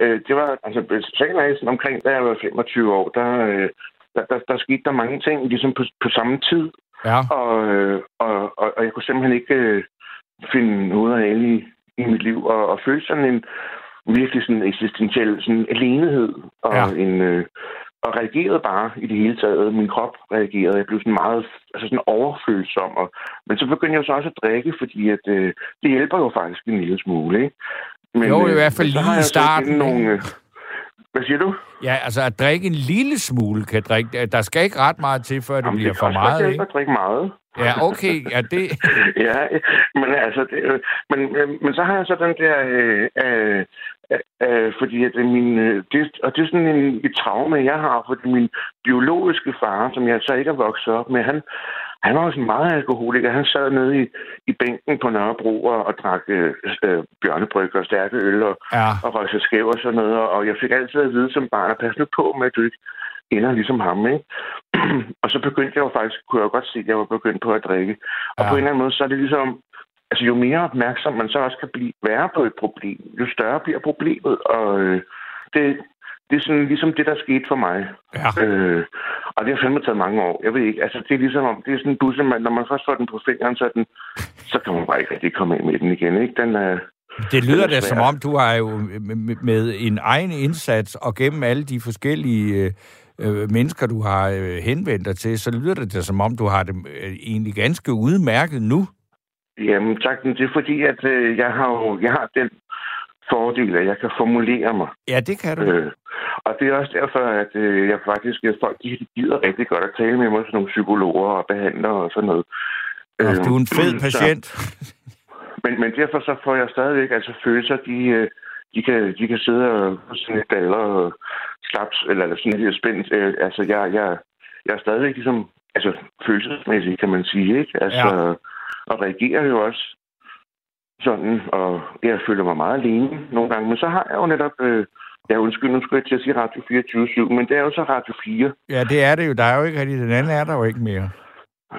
Øh, det var, altså, specialrejsen omkring, da jeg var 25 år, der, øh, der, der, der skete der mange ting, ligesom på, på samme tid. Ja, Og, øh, og, og, og jeg kunne simpelthen ikke øh, finde hoved og hale i, i mit liv, og, og føle sådan en virkelig sådan eksistentiel sådan alenehed, og ja. en... Øh, og reagerede bare i det hele taget. Min krop reagerede. Jeg blev sådan meget altså sådan overfølsom. Og, men så begyndte jeg så også at drikke, fordi at, øh, det hjælper jo faktisk en lille smule. Ikke? Men, Jo, i øh, hvert fald lige i starten, Nogle, øh, hvad siger du? ja, altså at drikke en lille smule kan drikke. Der skal ikke ret meget til, før det Jamen, bliver det for meget, hjælpe ikke? at drikke meget. Ja, okay. Ja, det, [laughs] ja, men altså, det, men, men så har jeg så den der, øh, øh, øh, fordi at det er min, øh, det, og det er sådan en, et traume, jeg har, fordi min biologiske far, som jeg så ikke er vokset op med, han, han var sådan meget alkoholiker. Han sad nede i, i bænken på Nørrebro og, og drak øh, øh, bjørnebryg og stærke øl og, ja, og røg sig skæv og sådan noget. Og jeg fik altid at vide som barn, at pas nu på med, at du ikke ender ligesom ham, ikke? [clears throat] og så begyndte jeg jo faktisk, kunne jeg jo godt se, at jeg var begyndt på at drikke. Og Ja. på en eller anden måde, så er det ligesom, altså jo mere opmærksom man så også kan blive, være på et problem, jo større bliver problemet. Og øh, det, det er sådan ligesom det, der skete for mig. ja. Øh, og det har fandme taget mange år. Jeg ved ikke, altså det er ligesom om, det er sådan en busse, man, når man først får den på fingeren, så, den, så kan man bare ikke rigtig komme af med den igen, ikke? Den er, Det lyder er da som om, du har jo med- med en egen indsats og gennem alle de forskellige øh, øh, mennesker, du har øh, henvendt dig til, så lyder det da som om, du har det øh, egentlig ganske udmærket nu. Jamen tak, men det er fordi, at øh, jeg har jo jeg har den fordel, at jeg kan formulere mig. Ja, det kan du. Øh, og det er også derfor, at øh, jeg faktisk, at folk de, de gider rigtig godt at tale med mig, sådan nogle psykologer og behandlere og sådan noget. Og Øh, du er en fed så- patient. [laughs] Men, men derfor så får jeg stadigvæk altså følelser, de, øh, de, kan, de kan sidde og sådan et baller og slaps, eller, eller sådan lidt spændt. Øh, altså, jeg, jeg, jeg er stadigvæk ligesom altså følelsesmæssigt, kan man sige, ikke? Altså, Ja. Og reagerer jo også sådan, og jeg føler mig meget alene nogle gange. Men så har jeg jo netop, øh, ja undskyld, nu skulle jeg til at sige Radio 24 men det er jo så Radio 4. Ja, det er det jo. Der er jo ikke rigtig... Den anden er der jo ikke mere.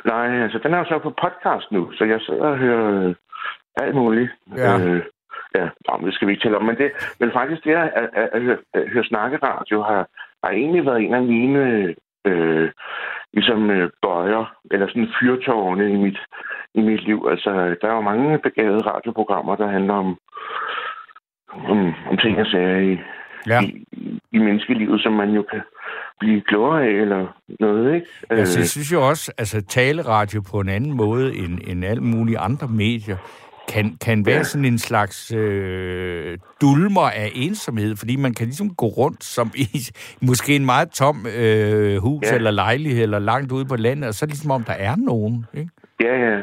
Nej, altså den er jo så på podcast nu, så jeg sidder og hører øh, alt muligt. Ja. Øh, ja, nå, det skal vi ikke tale om. Men, det, men faktisk det at, at, at, at, høre, at høre snakkeradio har, har egentlig været en af mine øh, ligesom øh, bøjer, eller sådan fyrtårne i mit, i mit liv. Altså, der er jo mange begavede radioprogrammer, der handler om, om, om ting og sager i, Ja. i, i menneskelivet, som man jo kan blive klogere af, eller noget, ikke? Synes, jeg synes jo også, altså taleradio på en anden måde end, end alle mulige andre medier, kan, kan være Ja. sådan en slags øh, dulmer af ensomhed, fordi man kan ligesom gå rundt som i [laughs] måske en meget tom øh, hus Ja. eller lejlighed, eller langt ude på landet, og så ligesom om, der er nogen. Ikke? Ja, ja.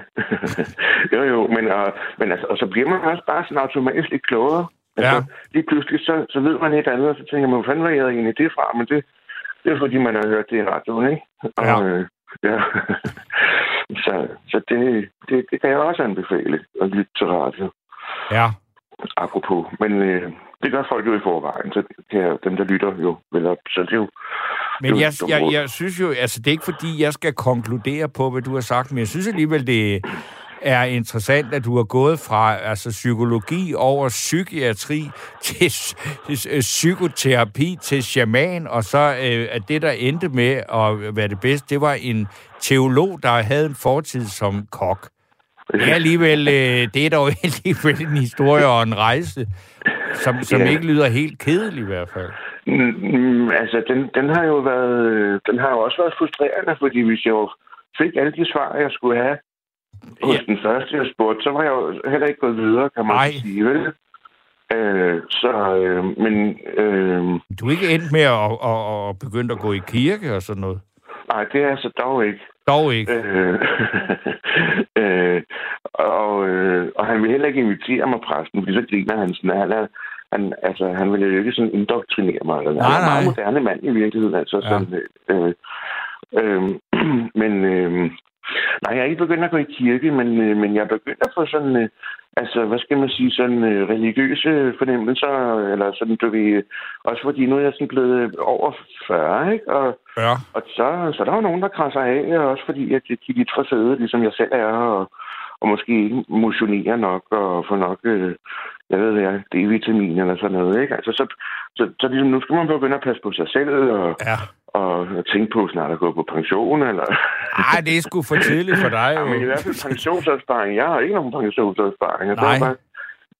[laughs] jo, jo, men, og, men altså, og så bliver man også bare sådan automatisk lidt klogere. Altså, Ja. Lige pludselig, så, så ved man et andet, og så tænker man, hvor fanden var jeg egentlig det fra? Men det, det er fordi, man har hørt det i radioen, ikke? Og, Ja. øh, ja. [laughs] så så det, det, det kan jeg også anbefale, at lytte til radio, Ja. apropos. Men øh, det gør folk jo i forvejen, så kan jeg, dem, der lytter jo vel op. Så det er jo... Men det jeg, jeg, jeg synes jo, altså det er ikke fordi, jeg skal konkludere på, hvad du har sagt, men jeg synes alligevel, det er interessant, at du har gået fra altså, psykologi over psykiatri til, til øh, psykoterapi til shaman, og så øh, at det, der endte med at være det bedste, det var en teolog, der havde en fortid som kok. Det er alligevel, øh, det er dog [laughs] alligevel en historie og en rejse, som, som Ja. ikke lyder helt kedelig i hvert fald. Mm, mm, altså, den, den har jo været, øh, den har jo også været frustrerende, fordi hvis jeg jo fik alle de svar, jeg skulle have hos Ja. den første, jeg spurgte, så var jeg jo heller ikke gået videre, kan man Nej. sige, vel? Øh, så, øh, men, øh, Du er ikke endt med at, at, at begynde at gå i kirke og sådan noget? nej, det er altså dog ikke. Dog ikke. Øh, [laughs] øh, og, øh, og han vil heller ikke invitere mig, præsten, fordi så griner han sådan, han er, han, altså, han vil jo ikke sådan indoktrinere mig. Eller, Nej, han er en meget moderne mand i virkeligheden, altså. Ja. Sådan, øh, øh, [clears throat] men øh, nej, jeg er ikke begyndt at gå i kirke, men, øh, men jeg er begyndt at få sådan, øh, altså, hvad skal man sige, sådan øh, religiøse fornemmelser, eller sådan, du ved, også fordi nu er jeg sådan blevet over 40, ikke? Og, Ja. og så, så der er jo nogen, der krasser af, og også fordi, at de er lidt for fede, ligesom jeg selv er, og, og måske ikke motionerer nok, og får nok, øh, jeg ved jeg, D-vitamin eller sådan noget, ikke? Altså, så, så, så ligesom, nu skal man begynde at passe på sig selv, og, Ja. Og tænke på snart at gå på pension, eller... Ej, det er sgu for tidligt for dig, Ja, men i jo. hvert fald pensionsopsparing. Jeg har ikke nogen pensionsopsparing. Der Nej. er bare,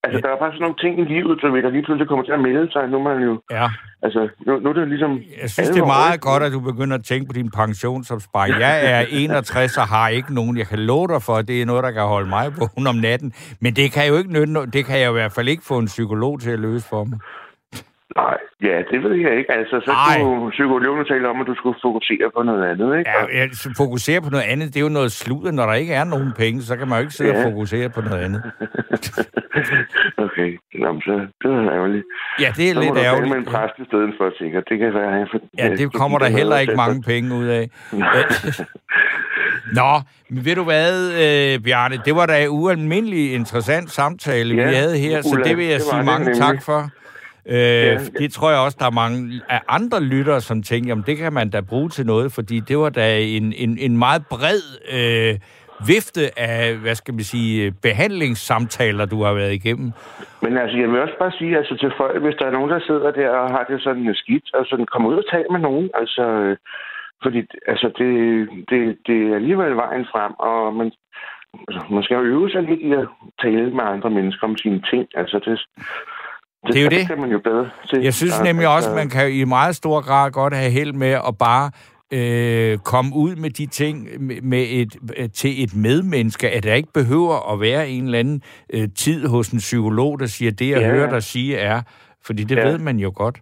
altså, der er bare sådan nogle ting i livet, ved, der lige pludselig kommer til at melde sig. Nu er man jo... Ja. Altså, nu, nu er det ligesom... Jeg synes, det er meget ikke? godt, at du begynder at tænke på din pensionsopsparing. Jeg er [laughs] 61 og har ikke nogen. Jeg kan love dig for, at det er noget, der kan holde mig vågen om natten. Men det kan jo ikke nytte noget. Det kan jeg i hvert fald ikke få en psykolog til at løse for mig. Nej, ja, det ved jeg ikke. Altså, så Nej. skulle psykologen tale om, at du skulle fokusere på noget andet, ikke? Ja, jeg fokuserer på noget andet. Det er jo noget sludder. Når der ikke er nogen penge, så kan man jo ikke sidde Ja. og fokusere på noget andet. [laughs] okay, Nå, så det er ærgerligt. Ja, det er Så må lidt du tale med en ærgerligt. præst i stedet for, sikkert. Det kan være, for... Ja, det kommer der heller ikke mange penge ud af. [laughs] Nå, men ved du hvad, øh, Bjarne, det var da en ualmindelig interessant samtale, ja, vi Ja, havde her, så Ulla, det vil jeg det sige mange nemlig. tak for. Øh, Ja. Det tror jeg også, der er mange af andre lyttere, som tænker, jamen det kan man da bruge til noget, fordi det var da en, en, en meget bred øh, vifte af, hvad skal man sige, behandlingssamtaler, du har været igennem. Men altså, jeg vil også bare sige altså, til folk, hvis der er nogen, der sidder der og har det sådan skidt, altså kom ud og tal med nogen. Altså, øh, fordi altså, det, det, det er alligevel vejen frem, og man, altså, man skal jo øve sig lidt i at tale med andre mennesker om sine ting. Altså, det, det, Det er jo det. kan man jo bedre til. Jeg synes nemlig også, man kan i meget stor grad godt have held med at bare øh, komme ud med de ting med- et, øh, til et medmenneske, at der ikke behøver at være en eller anden øh, tid hos en psykolog, der siger, det jeg Ja, ja. ja. hører dig sige er, fordi det Ja. ja. ved man jo godt.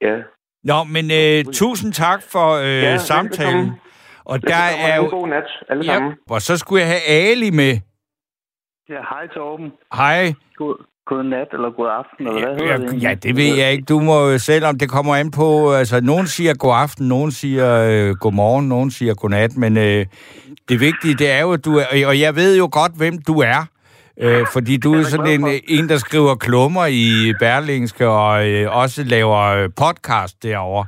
Ja. Nå, men øh, tusind tak for øh, Ja, ja, samtalen. velbekomme. Og der er En jo... god nat, alle sammen. Ja, og så skulle jeg have Ali med. Ja, hej Torben. Hej. God, god nat eller god aften, eller hvad ja, hedder det? Ja, det ved jeg ikke. Du må jo selv om det kommer an på, altså nogen siger god aften, nogen siger øh, god morgen, nogen siger god nat, men øh, det vigtige, det er jo, at du er, og jeg ved jo godt, hvem du er. Øh, fordi du er sådan en, en, der skriver klummer i Berlingske og øh, også laver øh, podcast derovre.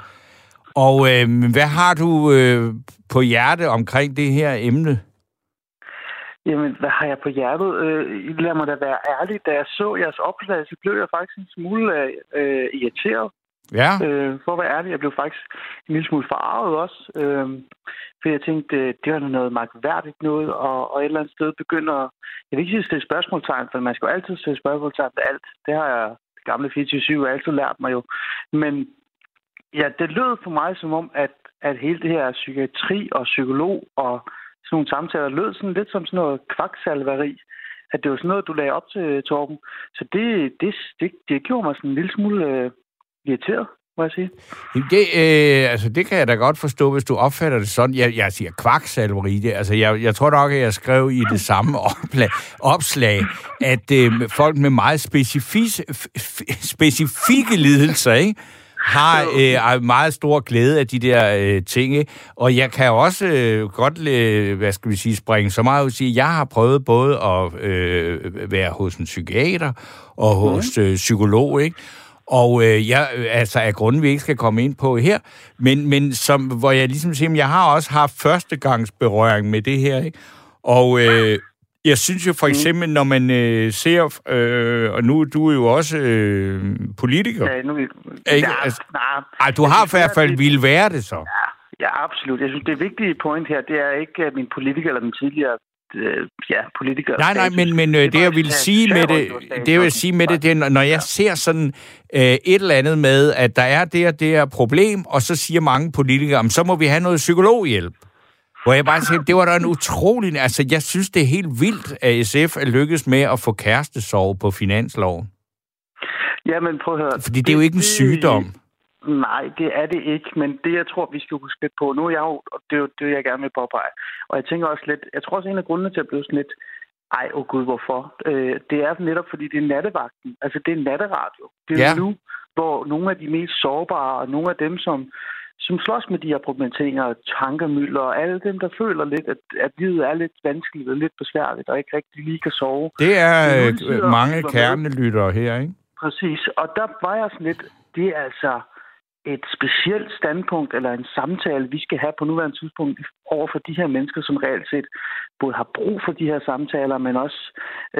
Og øh, hvad har du øh, på hjerte omkring det her emne? Jamen, hvad har jeg på hjertet? Øh, lad mig da være ærlig. Da jeg så jeres opslag, så blev jeg faktisk en smule øh, irriteret. Ja. Øh, for at være ærlig, jeg blev faktisk en lille smule forarvet også. Øh, for jeg tænkte, det var noget magtværdigt noget, og, og et eller andet sted begynder... Jeg vil ikke sige at stille spørgsmålstegn, for man skal jo altid stille spørgsmålstegn ved alt. Det har jeg gamle 24 altid lært mig jo. Men ja, det lød for mig som om, at, at hele det her psykiatri og psykolog og sådan nogle samtaler lød sådan lidt som sådan noget kvaksalveri. At det var sådan noget, du lagde op til, Torben. Så det, det, det, det gjorde mig sådan en lille smule øh, irriteret må jeg sige. Det, øh, altså, det kan jeg da godt forstå, hvis du opfatter det sådan. Jeg, jeg siger kvaksalveri. Det, altså, jeg, jeg tror nok, at jeg skrev i det samme [laughs] oplag, opslag, at øh, folk med meget specifis, specifikke lidelser, ikke? Har øh, meget stor glæde af de der øh, ting. Og jeg kan også øh, godt, øh, hvad skal vi sige, springe så meget ud og sige, at jeg har prøvet både at øh, være hos en psykiater og hos øh, psykolog, ikke? Og øh, jeg, altså af grunden, vi ikke skal komme ind på her, men, men som, hvor jeg ligesom siger, jeg har også haft førstegangsberøring med det her, ikke? Og øh, jeg synes jo for mm. eksempel, når man øh, ser, øh, og nu du er jo også øh, politiker. Ja, nu, ikke? Ja, altså, nej, ej, du har i hvert fald ville være det så. Ja, ja, absolut. Jeg synes, det vigtige point her, det er ikke min politiker eller min tidligere øh, ja, politikere. Nej, nej, men, men øh, det, det jeg vil sige med det, det jeg vil sige med det, det er, når jeg ser sådan øh, et eller andet med, at der er det og det her problem, og så siger mange politikere, så må vi have noget psykologhjælp. Hvor jeg bare siger, det var da en utrolig... Altså, jeg synes, det er helt vildt, at SF er lykkedes med at få kærestesov på finansloven. Jamen, prøv at høre. Fordi det, det er jo ikke en sygdom. Nej, det er det ikke, men det, jeg tror, vi skal huske lidt på, nu er jeg jo, og det er jo det, jeg gerne vil påpege, og jeg tænker også lidt, jeg tror også, en af grundene til at blive sådan lidt, ej, åh oh gud, hvorfor? Øh, det er netop, fordi det er nattevagten, altså det er natteradio. Det er ja. nu, hvor nogle af de mest sårbare, og nogle af dem, som, som slås med de her problematikker, tankemøller, og alle dem, der føler lidt, at, at livet er lidt vanskeligt og lidt besværligt, og ikke rigtig lige kan sove. Det er øh, mange kernelyttere her, ikke? Præcis, og der var jeg sådan lidt, det er altså, et specielt standpunkt eller en samtale, vi skal have på nuværende tidspunkt over for de her mennesker, som reelt set både har brug for de her samtaler, men også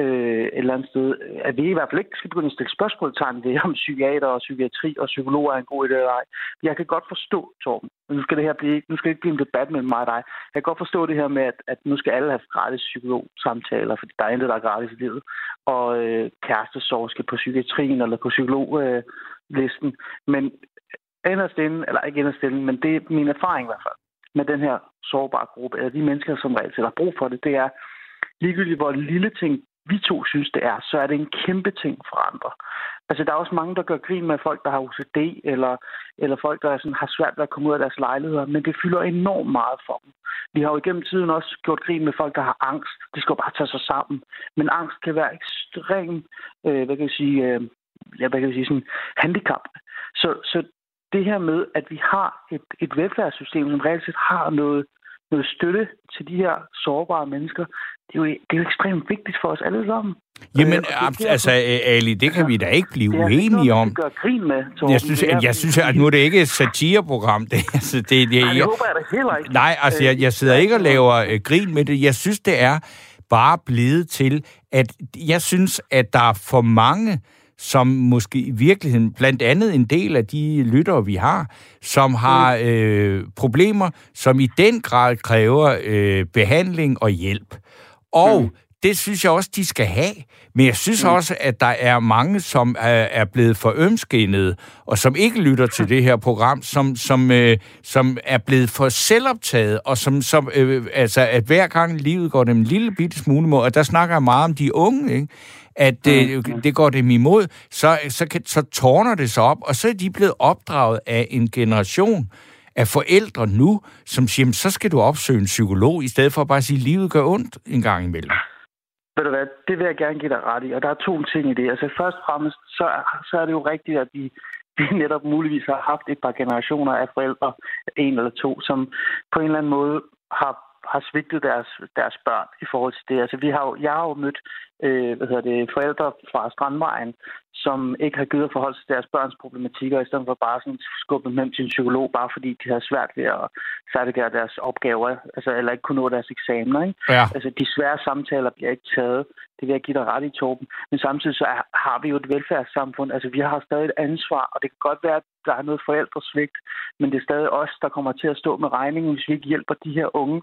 øh, et eller andet sted, at vi i hvert fald ikke skal begynde at stille spørgsmålstegn ved, om psykiater og psykiatri og psykologer er en god idé eller ej. Jeg kan godt forstå, Torben, nu skal det her blive, nu skal det ikke blive en debat mellem mig og dig. Jeg kan godt forstå det her med, at, at nu skal alle have gratis psykologsamtaler, fordi der er intet, der er gratis i livet. Og øh, kærestesorg skal på psykiatrien eller på psykologlisten. Øh, men inderst inde, eller ikke inderst inde, men det er min erfaring i hvert fald med den her sårbare gruppe, eller de mennesker, som reelt har brug for det, det er ligegyldigt, hvor lille ting vi to synes, det er, så er det en kæmpe ting for andre. Altså, der er også mange, der gør grin med folk, der har OCD, eller, eller folk, der sådan, har svært ved at komme ud af deres lejligheder, men det fylder enormt meget for dem. Vi har jo igennem tiden også gjort grin med folk, der har angst. De skal jo bare tage sig sammen. Men angst kan være ekstremt, øh, hvad kan jeg sige, øh, ja, hvad kan jeg sige, sådan handicap. Så, så det her med, at vi har et, et velfærdssystem, som reelt set har noget, noget støtte til de her sårbare mennesker, det er jo, det er jo ekstremt vigtigt for os alle sammen. Jamen, øh, det, altså, Ali, det kan vi da ikke blive det er uenige om. Det gør grin med, Torben. Jeg synes, jeg, jeg synes at nu er det ikke et satireprogram. [laughs] Det, altså, det, det, nej, det håber jeg da heller ikke. Nej, altså, jeg, jeg sidder ikke og laver øh, grin med det. Jeg synes, det er bare blevet til, at jeg synes, at der er for mange som måske i virkeligheden, blandt andet en del af de lyttere, vi har, som har mm. øh, problemer, som i den grad kræver øh, behandling og hjælp. Og mm. Det synes jeg også, de skal have. Men jeg synes mm. også, at der er mange, som er, er blevet for ømskinnede, og som ikke lytter til [laughs] det her program, som, som, øh, som er blevet for selvoptaget, og som, som øh, altså, at hver gang livet går dem en lille bitte smule mod, og der snakker jeg meget om de unge, ikke? at øh, mm. det går dem imod, så, så, kan, så tårner det sig op, og så er de blevet opdraget af en generation af forældre nu, som siger, så skal du opsøge en psykolog, i stedet for at bare sige, at livet gør ondt en gang imellem. Ved du hvad, det vil jeg gerne give dig ret i, og der er to ting i det. Altså først og fremmest, så, så er det jo rigtigt, at vi, vi netop muligvis har haft et par generationer af forældre, en eller to, som på en eller anden måde har har svigtet deres, deres børn i forhold til det. Altså, vi har jo, jeg har jo mødt øh, hvad hedder det, forældre fra Strandvejen, som ikke har givet at forholde sig til deres børns problematikker, i stedet for bare sådan skubbe dem til en psykolog, bare fordi de har svært ved at færdiggøre deres opgaver, altså, eller ikke kunne nå deres eksamener. Ikke? Ja. Altså, de svære samtaler bliver ikke taget. Det vil jeg give dig ret i, Torben. Men samtidig så har vi jo et velfærdssamfund. Altså, vi har stadig et ansvar, og det kan godt være, at der er noget forældresvigt, men det er stadig os, der kommer til at stå med regningen, hvis vi ikke hjælper de her unge.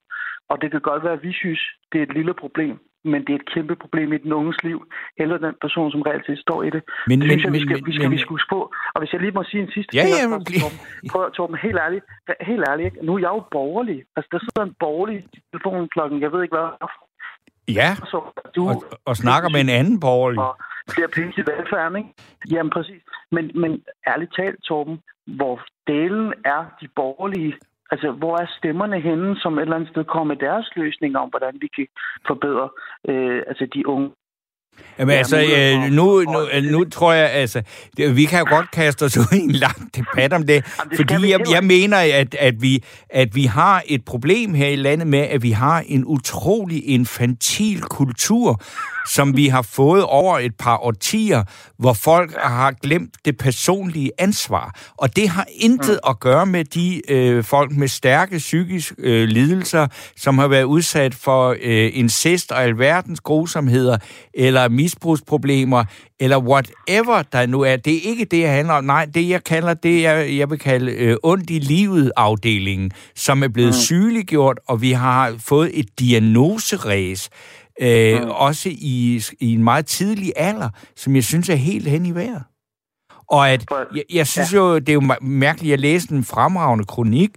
Og det kan godt være, at vi synes, det er et lille problem, men det er et kæmpe problem i den unges liv, eller den person, som reelt set står i det. Men, det men, synes jeg, vi skal, men, vi skal, men, vi skal huske på. Og hvis jeg lige må sige en sidste Ja, ting, ja, men Torben, prøv, Torben, helt ærligt, helt ærligt, nu er jeg jo borgerlig. Altså, der sidder en borgerlig i telefonen klokken, jeg ved ikke hvad, ja, så du og, og snakker med en anden borgerlig. og flere penge til velfærden, ikke? Jamen, præcis. Men, men ærligt talt, Torben, hvor delen er de borgerlige Altså, hvor er stemmerne henne, som et eller andet sted kommer med deres løsninger om, hvordan vi kan forbedre øh, altså de unge? Jamen Ja, altså, øh, nu, nu, nu tror jeg, altså, det- vi kan jo godt kaste os [laughs] ud i en lang debat om det, Jamen, det fordi jeg, jeg mener, at, at, vi, at vi har et problem her i landet med, at vi har en utrolig infantil kultur, som vi har fået over et par årtier, hvor folk har glemt det personlige ansvar. Og det har intet Mm. at gøre med de øh, folk med stærke psykiske øh, lidelser, som har været udsat for øh, incest og alverdens grusomheder, eller misbrugsproblemer, eller whatever der nu er. Det er ikke det, jeg handler om. Nej, det jeg kalder det, jeg, jeg vil kalde øh, ondt i livet afdelingen, som er blevet mm. sygeliggjort, og vi har fået et diagnoseræs, øh, mm. også i, i en meget tidlig alder, som jeg synes er helt hen i vejret. Og at, jeg, jeg synes ja. jo, det er jo mærkeligt, jeg læste en fremragende kronik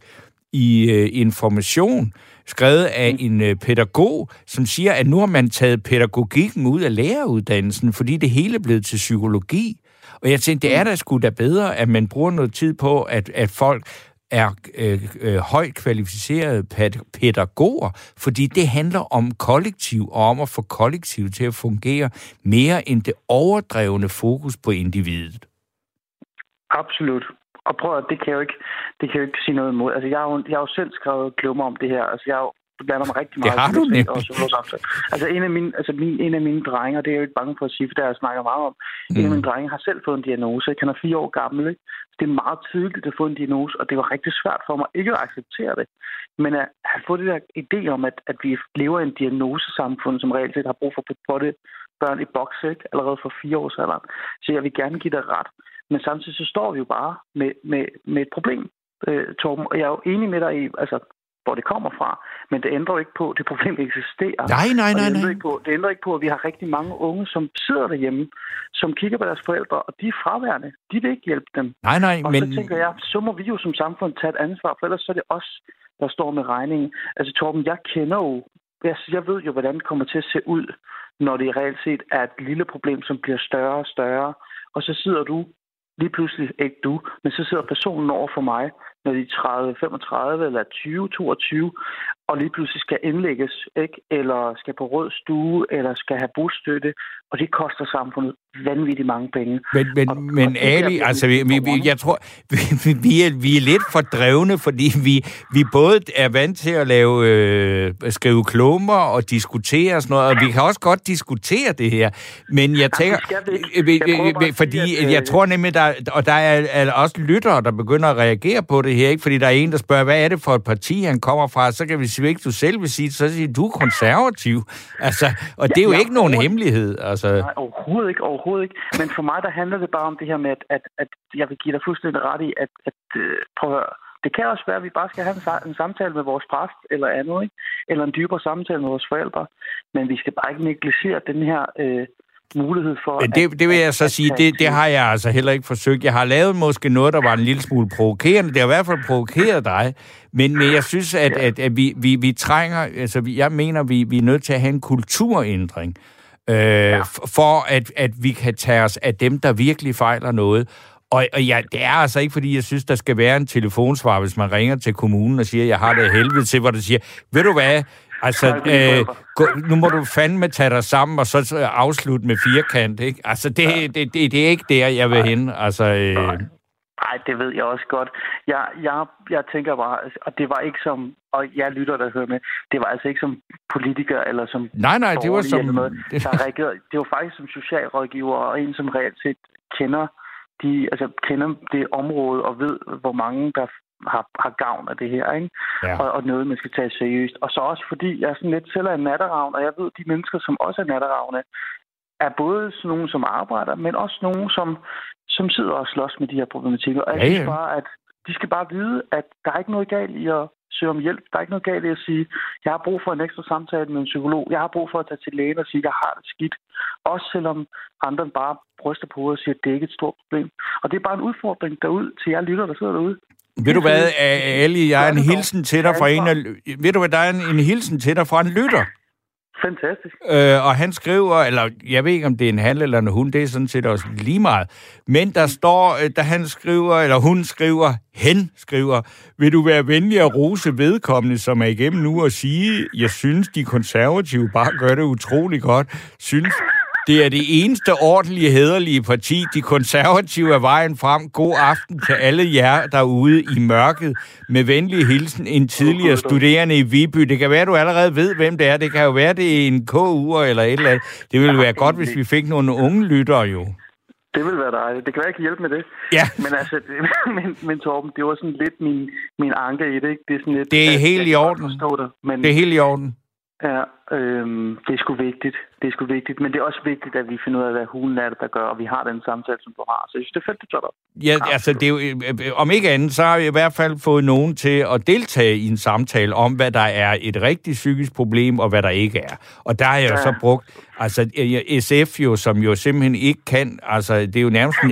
i øh, Information, skrevet af mm. en øh, pædagog, som siger, at nu har man taget pædagogikken ud af læreruddannelsen, fordi det hele er blevet til psykologi. Og jeg tænkte, det er da sgu da bedre, at man bruger noget tid på, at, at folk er øh, øh, højt kvalificerede pæd- pædagoger, fordi det handler om kollektiv og om at få kollektiv til at fungere mere end det overdrevne fokus på individet. Absolut. Og prøv at, det kan jeg jo ikke, det kan jeg jo ikke sige noget imod. Altså, jeg har jo, jeg har jo selv skrevet klummer om det her. Altså, jeg har jo blander mig rigtig Det meget. har i du nemlig. Altså, en af mine, altså min, en af mine drenge, og det er jeg jo ikke bange for at sige, for det har jeg snakket meget om. Mm. En af Mm. mine drenge har selv fået en diagnose. Ikke? Han er fire år gammel. Ikke? Så det er meget tidligt at få en diagnose, og det var rigtig svært for mig ikke at acceptere det. Men at have fået det der idé om, at, at vi lever i en diagnosesamfund, som reelt set har brug for på det børn i boks, ikke? allerede for fire års alderen. Så jeg vil gerne give dig ret. Men samtidig så står vi jo bare med, med, med et problem, øh, Torben. Og jeg er jo enig med dig i, altså, hvor det kommer fra. Men det ændrer jo ikke på, at det problem eksisterer. Nej, nej, Og nej, det ændrer, nej. ikke på, det ændrer ikke på, at vi har rigtig mange unge, som sidder derhjemme, som kigger på deres forældre, og de er fraværende. De vil ikke hjælpe dem. Nej, nej, Og men... så tænker jeg, så må vi jo som samfund tage et ansvar, for ellers så er det os, der står med regningen. Altså Torben, jeg kender jo, jeg, jeg ved jo, hvordan det kommer til at se ud, når det reelt set er et lille problem, som bliver større og større. Og så sidder du, lige pludselig, ikke du, men så sidder personen over for mig, når de er 30, 35 eller 20, 22, og lige pludselig skal indlægges, ikke? eller skal på rød stue, eller skal have bostøtte, og det koster samfundet vanvittigt mange penge. Men, men, Og- men og Ali, altså, vi, vi, jeg tror, [laughs] vi, vi- er, vi er lidt fordrevne, fordi vi, vi både er vant til at lave, øh, skrive klummer og diskutere og sådan noget, og vi kan også godt diskutere det her. Men jeg tænker, øh, øh, Jeg øh, fordi jeg tror nemlig, der, og der er, er også lyttere, der begynder at reagere på det her, ikke? fordi der er en, der spørger, hvad er det for et parti, han kommer fra, så kan vi sige, ikke du selv vil sige, så siger du er konservativ. Altså, og det er jo Ja, ikke nogen hemmelighed. Altså, Nej, overhovedet ikke, overhovedet ikke. Men for mig, der handler det bare om det her med, at, at, at jeg vil give dig fuldstændig ret i, at, at øh, prøv at høre, det kan også være, at vi bare skal have en, en samtale med vores præst eller andet, ikke? eller en dybere samtale med vores forældre. Men vi skal bare ikke negligere den her øh, mulighed for... Men det, det vil jeg så sige, det, det har jeg altså heller ikke forsøgt. Jeg har lavet måske noget, der var en lille smule provokerende. Det har i hvert fald provokeret dig. Men, men jeg synes, at, at, at vi, vi, vi trænger... Altså, vi- jeg mener, vi, vi er nødt til at have en kulturændring. Øh, ja. For at, at vi kan tage os af dem, der virkelig fejler noget. Og, og ja, det er altså ikke, fordi jeg synes, der skal være en telefonsvar, hvis man ringer til kommunen og siger, jeg har det helvede til, hvor der siger, ved du hvad, Altså, øh, gå, nu må du fandme tage dig sammen, og så afslutte med firkant, ikke? Altså, det, det, det, det er ikke der, jeg vil hen. Altså, øh, Nej, det ved jeg også godt. Jeg, jeg, jeg tænker bare, og det var ikke som, og jeg lytter, der hører med, det var altså ikke som politiker eller som nej, nej, det var som... eller noget, Det, der reagerede. Det var faktisk som socialrådgiver og en, som reelt set kender, de, altså, kender det område og ved, hvor mange der har, har gavn af det her, ikke? ja. Og, og noget, man skal tage seriøst. Og så også fordi, jeg er sådan lidt selv er en natteravn, og jeg ved, de mennesker, som også er natteravne, er både sådan nogen, som arbejder, men også nogen, som, som sidder og slås med de her problematikker. Og jeg Ja, synes ja. bare, at de skal bare vide, at der er ikke noget galt i at søge om hjælp. Der er ikke noget galt i at sige, jeg har brug for en ekstra samtale med en psykolog. Jeg har brug for at tage til lægen og sige, jeg har det skidt. Også selvom andre bare bryster på og siger, at det er ikke et stort problem. Og det er bare en udfordring derud til jer lytter, der sidder derude. Ved du hvad, Ali, jeg er en hilsen til dig fra en af... Ved du hvad, der er en, en hilsen til dig fra en lytter. Fantastisk. Øh, og han skriver, eller jeg ved ikke, om det er en han eller en hun, det er sådan set også lige meget. Men der står, øh, da han skriver, eller hun skriver, hen skriver, vil du være venlig at rose vedkommende, som er igennem nu, og sige, jeg synes, de konservative bare gør det utrolig godt. Synes, det er det eneste ordentlige, hederlige parti. De konservative er vejen frem. God aften til alle jer derude i mørket. Med venlig hilsen, en tidligere studerende i Viby. Det kan være, du allerede ved, hvem det er. Det kan jo være, det er en KU eller et eller andet. Det ville være godt, hvis vi fik nogle unge lyttere jo. Det vil være dejligt. Det kan være, jeg kan hjælpe med det. Ja, Men altså, det, [laughs] men, men Torben, det var sådan lidt min, min anke i det, ikke? Det er sådan lidt... Det er at- helt i orden. Det, men det er helt i orden. ja, øhm, det er sgu vigtigt. Det er sgu vigtigt. Men det er også vigtigt, at vi finder ud af, hvad hulen er det, der gør, og vi har den samtale, som du har. Så jeg synes, det er fedt, du tager det op. Ja, altså, det er jo, øh, om ikke andet, så har vi i hvert fald fået nogen til at deltage i en samtale om, hvad der er et rigtigt psykisk problem, og hvad der ikke er. Og der har jeg Ja. så brugt, altså øh, SF jo, som jo simpelthen ikke kan, altså det er jo nærmest en,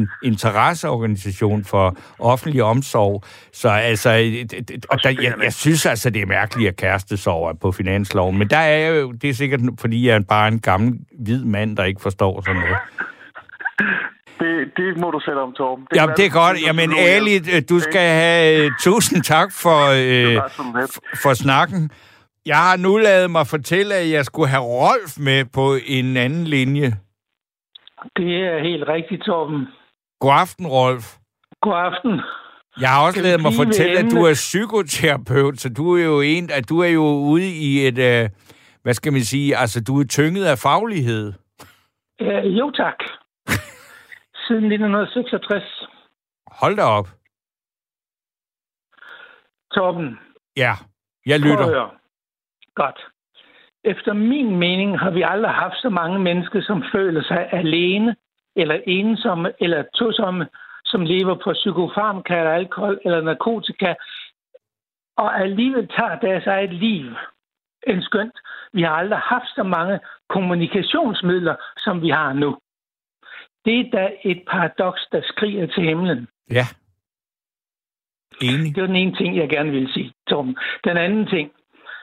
en interesseorganisation for offentlig omsorg, så altså, øh, og der, jeg, jeg synes altså, det er mærkeligt, at kærestesorg er på finansloven, men der er jeg jo, det er sikkert, fordi jeg er bare en gammel hvid mand, der ikke forstår sådan noget. Det, det må du sætte om, Torben. Jamen, kan det er godt. du Jamen. Ali, øh, du skal have øh, tusind tak for, øh, for snakken. Jeg har nu lavet mig fortælle, at jeg skulle have Rolf med på en anden linje. Det er helt rigtigt, Torben. God aften, Rolf. God aften. Jeg har også lavet mig fortælle, at du er psykoterapeut, så du er jo en, at du er jo ude i et, øh, hvad skal man sige, altså du er tynget af faglighed. Øh, jo, tak. Siden 1966. Hold da op. Torben, Ja, jeg lytter. Godt. Efter min mening har vi aldrig haft så mange mennesker, som føler sig alene, eller ensomme, eller tosomme, som lever på psykofarmaka, eller alkohol, eller narkotika, og alligevel tager deres eget liv. En skønt. Vi har aldrig haft så mange kommunikationsmidler, som vi har nu. Det er da et paradoks, der skriger til himlen. Ja. Enig. Det var den ene ting, jeg gerne ville sige, Torben. Den anden ting.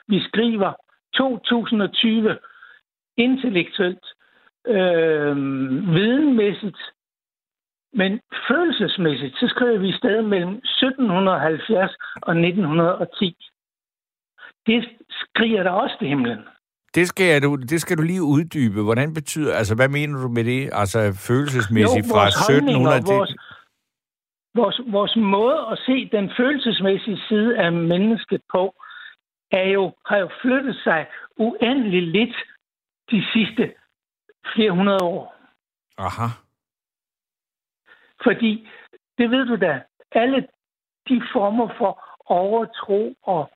Vi skriver 2020 intellektuelt, øh, videnmæssigt, men følelsesmæssigt, så skriver vi stadig mellem 1770 og 1910. Det skriger der også til himlen. Det skal, du, det skal du lige uddybe. Hvordan betyder, altså hvad mener du med det? Altså følelsesmæssigt Jo, fra vores holdninger, 1700 til... vores, vores, vores måde at se den følelsesmæssige side af mennesket på, er jo, har jo flyttet sig uendeligt lidt de sidste flere hundrede år. Aha. Fordi, det ved du da, alle de former for overtro og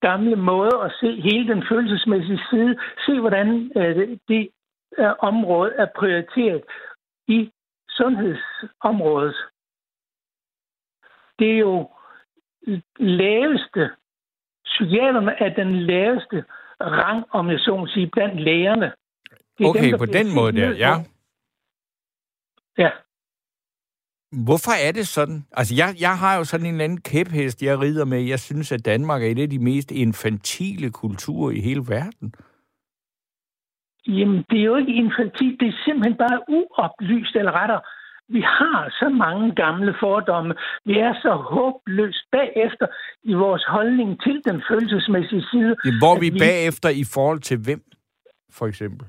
gamle måder at se hele den følelsesmæssige side, se hvordan øh, det øh, område er prioriteret i sundhedsområdet. Det er jo laveste, psykiaterne er den laveste rang, om jeg så må sige, blandt lægerne. Det er Okay, der på den måde der, ja. Ja, Hvorfor er det sådan? Altså, jeg, jeg har jo sådan en eller anden kæphest, jeg rider med. Jeg synes, at Danmark er et af de mest infantile kulturer i hele verden. Jamen, det er jo ikke infantil. Det er simpelthen bare uoplyst, eller rettere vi har så mange gamle fordomme. Vi er så håbløst bagefter i vores holdning til den følelsesmæssige side. Hvor er at vi bagefter i forhold til hvem, for eksempel?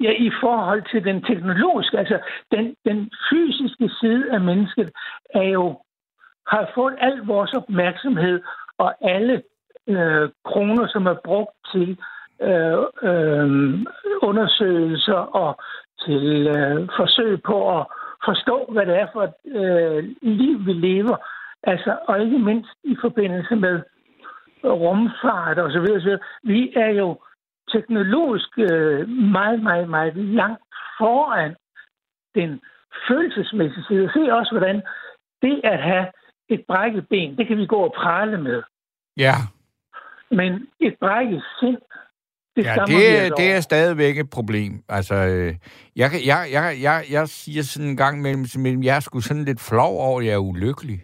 Ja, i forhold til den teknologiske, altså den, den fysiske side af mennesket, er jo, har fået al vores opmærksomhed og alle øh, kroner, som er brugt til øh, øh, undersøgelser og til øh, forsøg på at forstå, hvad det er for et øh, liv, vi lever. Altså, og ikke mindst i forbindelse med rumfart og så videre, så videre. Vi er jo teknologisk øh, meget, meget, meget langt foran den følelsesmæssige side. Se også, hvordan det at have et brækket ben, det kan vi gå og prale med. Ja. Men et brækket sind, det Ja, det, altså det er stadigvæk et problem. Altså, øh, jeg, jeg, jeg, jeg, jeg siger sådan en gang mellem, mellem jeg er sgu sådan lidt flov over, at jeg er ulykkelig.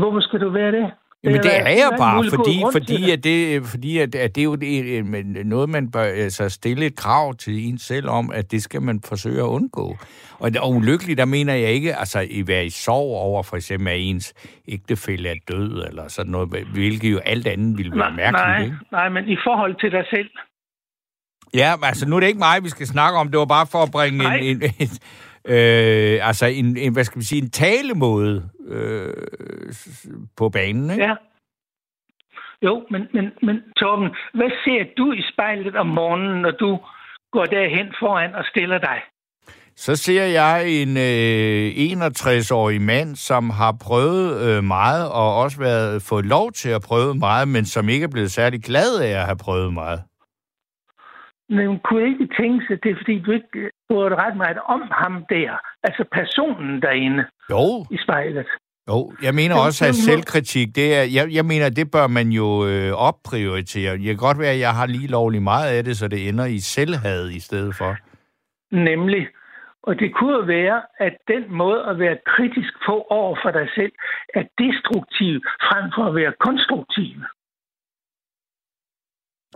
Hvorfor skal du være det? Jamen, det er jeg bare, fordi, fordi, at det, fordi at, at det er jo det, noget, man bør altså, stille et krav til en selv om, at det skal man forsøge at undgå. Og, og ulykkelig, der mener jeg ikke altså, at være i sorg over, for eksempel, at ens ægtefælle er død, eller sådan noget, hvilket jo alt andet ville være mærkeligt, nej, ikke? nej, men i forhold til dig selv. Ja, men altså nu er det ikke mig, vi skal snakke om. Det var bare for at bringe Nej. en, en, en, øh, altså en, en, hvad skal vi sige, en talemåde øh, på banen, ikke? Ja. Jo, men, men, men Torben, hvad ser du i spejlet om morgenen, når du går derhen foran og stiller dig? Så ser jeg en øh, 61-årig mand, som har prøvet øh, meget, og også været fået lov til at prøve meget, men som ikke er blevet særlig glad af at have prøvet meget. Men kunne ikke tænke sig, det er fordi, du ikke burde ret meget om ham der. Altså personen derinde Jo, i spejlet. jo. Jeg mener også, at selvkritik, det er, jeg, jeg mener, det bør man jo øh, opprioritere. Det kan godt være, at jeg har lige lovlig meget af det, så det ender i selvhad i stedet for. Nemlig. Og det kunne jo være, at den måde at være kritisk på over for dig selv, er destruktiv frem for at være konstruktiv.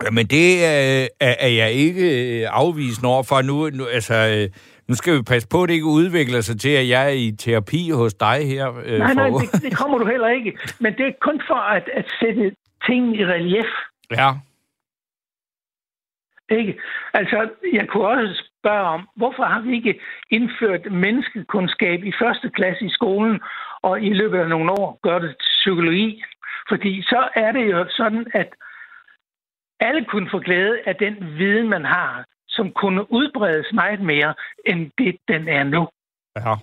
Jamen, det øh, er, er jeg ikke øh, afvisende over for. Nu, nu, altså, øh, nu skal vi passe på, at det ikke udvikler sig til, at jeg er i terapi hos dig her. Øh, Nej, nej, det, det kommer du heller ikke. Men det er kun for at, at sætte tingene i relief. Ja, Ikke? Altså, jeg kunne også spørge om, hvorfor har vi ikke indført menneskekundskab i første klasse i skolen, og i løbet af nogle år gør det til psykologi? Fordi så er det jo sådan, at alle kunne få glæde af den viden, man har, som kunne udbredes meget mere, end det, den er nu. ja.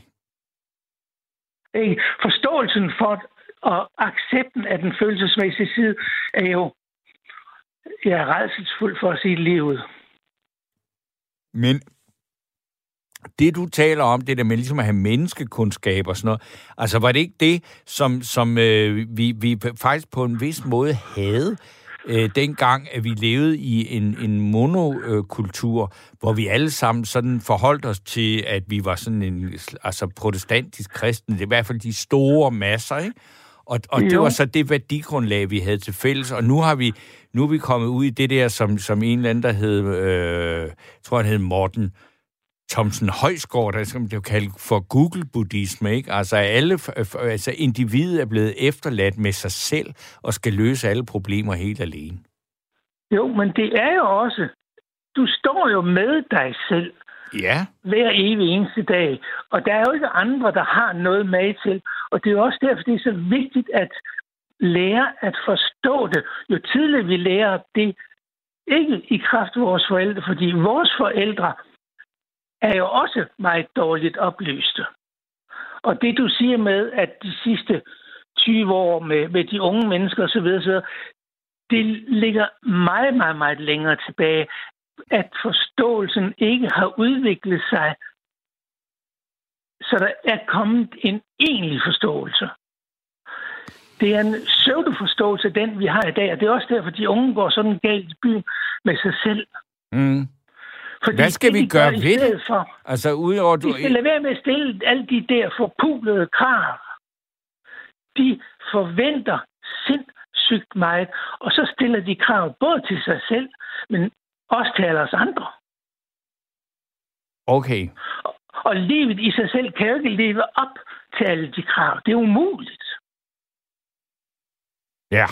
Forståelsen for og accepten af den følelsesmæssige side er jo jeg er redselsfuld for at sige livet. Men det, du taler om, det der med ligesom at have menneskekundskab og sådan noget, altså var det ikke det, som, som øh, vi, vi faktisk på en vis måde havde, øh, dengang, at vi levede i en, en monokultur, hvor vi alle sammen sådan forholdt os til, at vi var sådan en altså protestantisk kristne, det er i hvert fald de store masser, ikke? Og, og det var så det værdigrundlag, vi havde til fælles, og nu har vi nu er vi kommet ud i det der, som, som en eller anden, der hed, øh, tror han hed Morten Thomsen Højsgaard, der skal man jo kalde for Google-buddhisme, ikke? Altså, alle, altså individet er blevet efterladt med sig selv og skal løse alle problemer helt alene. Jo, men det er jo også, du står jo med dig selv Ja, hver evig eneste dag, og der er jo ikke andre, der har noget med til. Og det er jo også derfor, det er så vigtigt at lære at forstå det. Jo tidligere vi lærer det, ikke i kraft af vores forældre, fordi vores forældre er jo også meget dårligt oplyste. Og det du siger med, at de sidste 20 år med, med de unge mennesker osv., osv., det ligger meget, meget, meget længere tilbage, at forståelsen ikke har udviklet sig, så der er kommet en egentlig forståelse. Det er en pseudoforståelse, den vi har i dag, og det er også derfor, de unge går sådan galt i byen med sig selv. mm. Fordi Hvad skal det, vi gøre ved det? For, altså udover du... de skal lade være med at stille alle de der forpulede krav. De forventer sindssygt meget, og så stiller de krav både til sig selv, men også til alle os andre. Okay. Og, og livet i sig selv kan jo ikke leve op til alle de krav. Det er umuligt. Ja.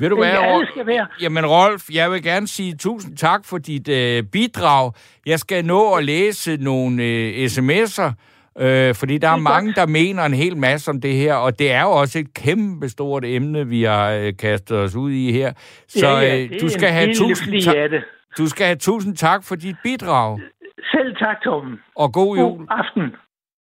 Ved du hvad, alle skal være... Jamen Rolf, jeg vil gerne sige tusind tak for dit øh, bidrag. Jeg skal nå at læse nogle øh, sms'er, øh, fordi der er, er mange, der mener en hel masse om det her, og det er jo også et kæmpe stort emne, vi har øh, kastet os ud i her. Så ja, ja, øh, du, skal en have tusind det. du skal have tusind tak for dit bidrag, Selv tak, Torben. og god jul. God aften.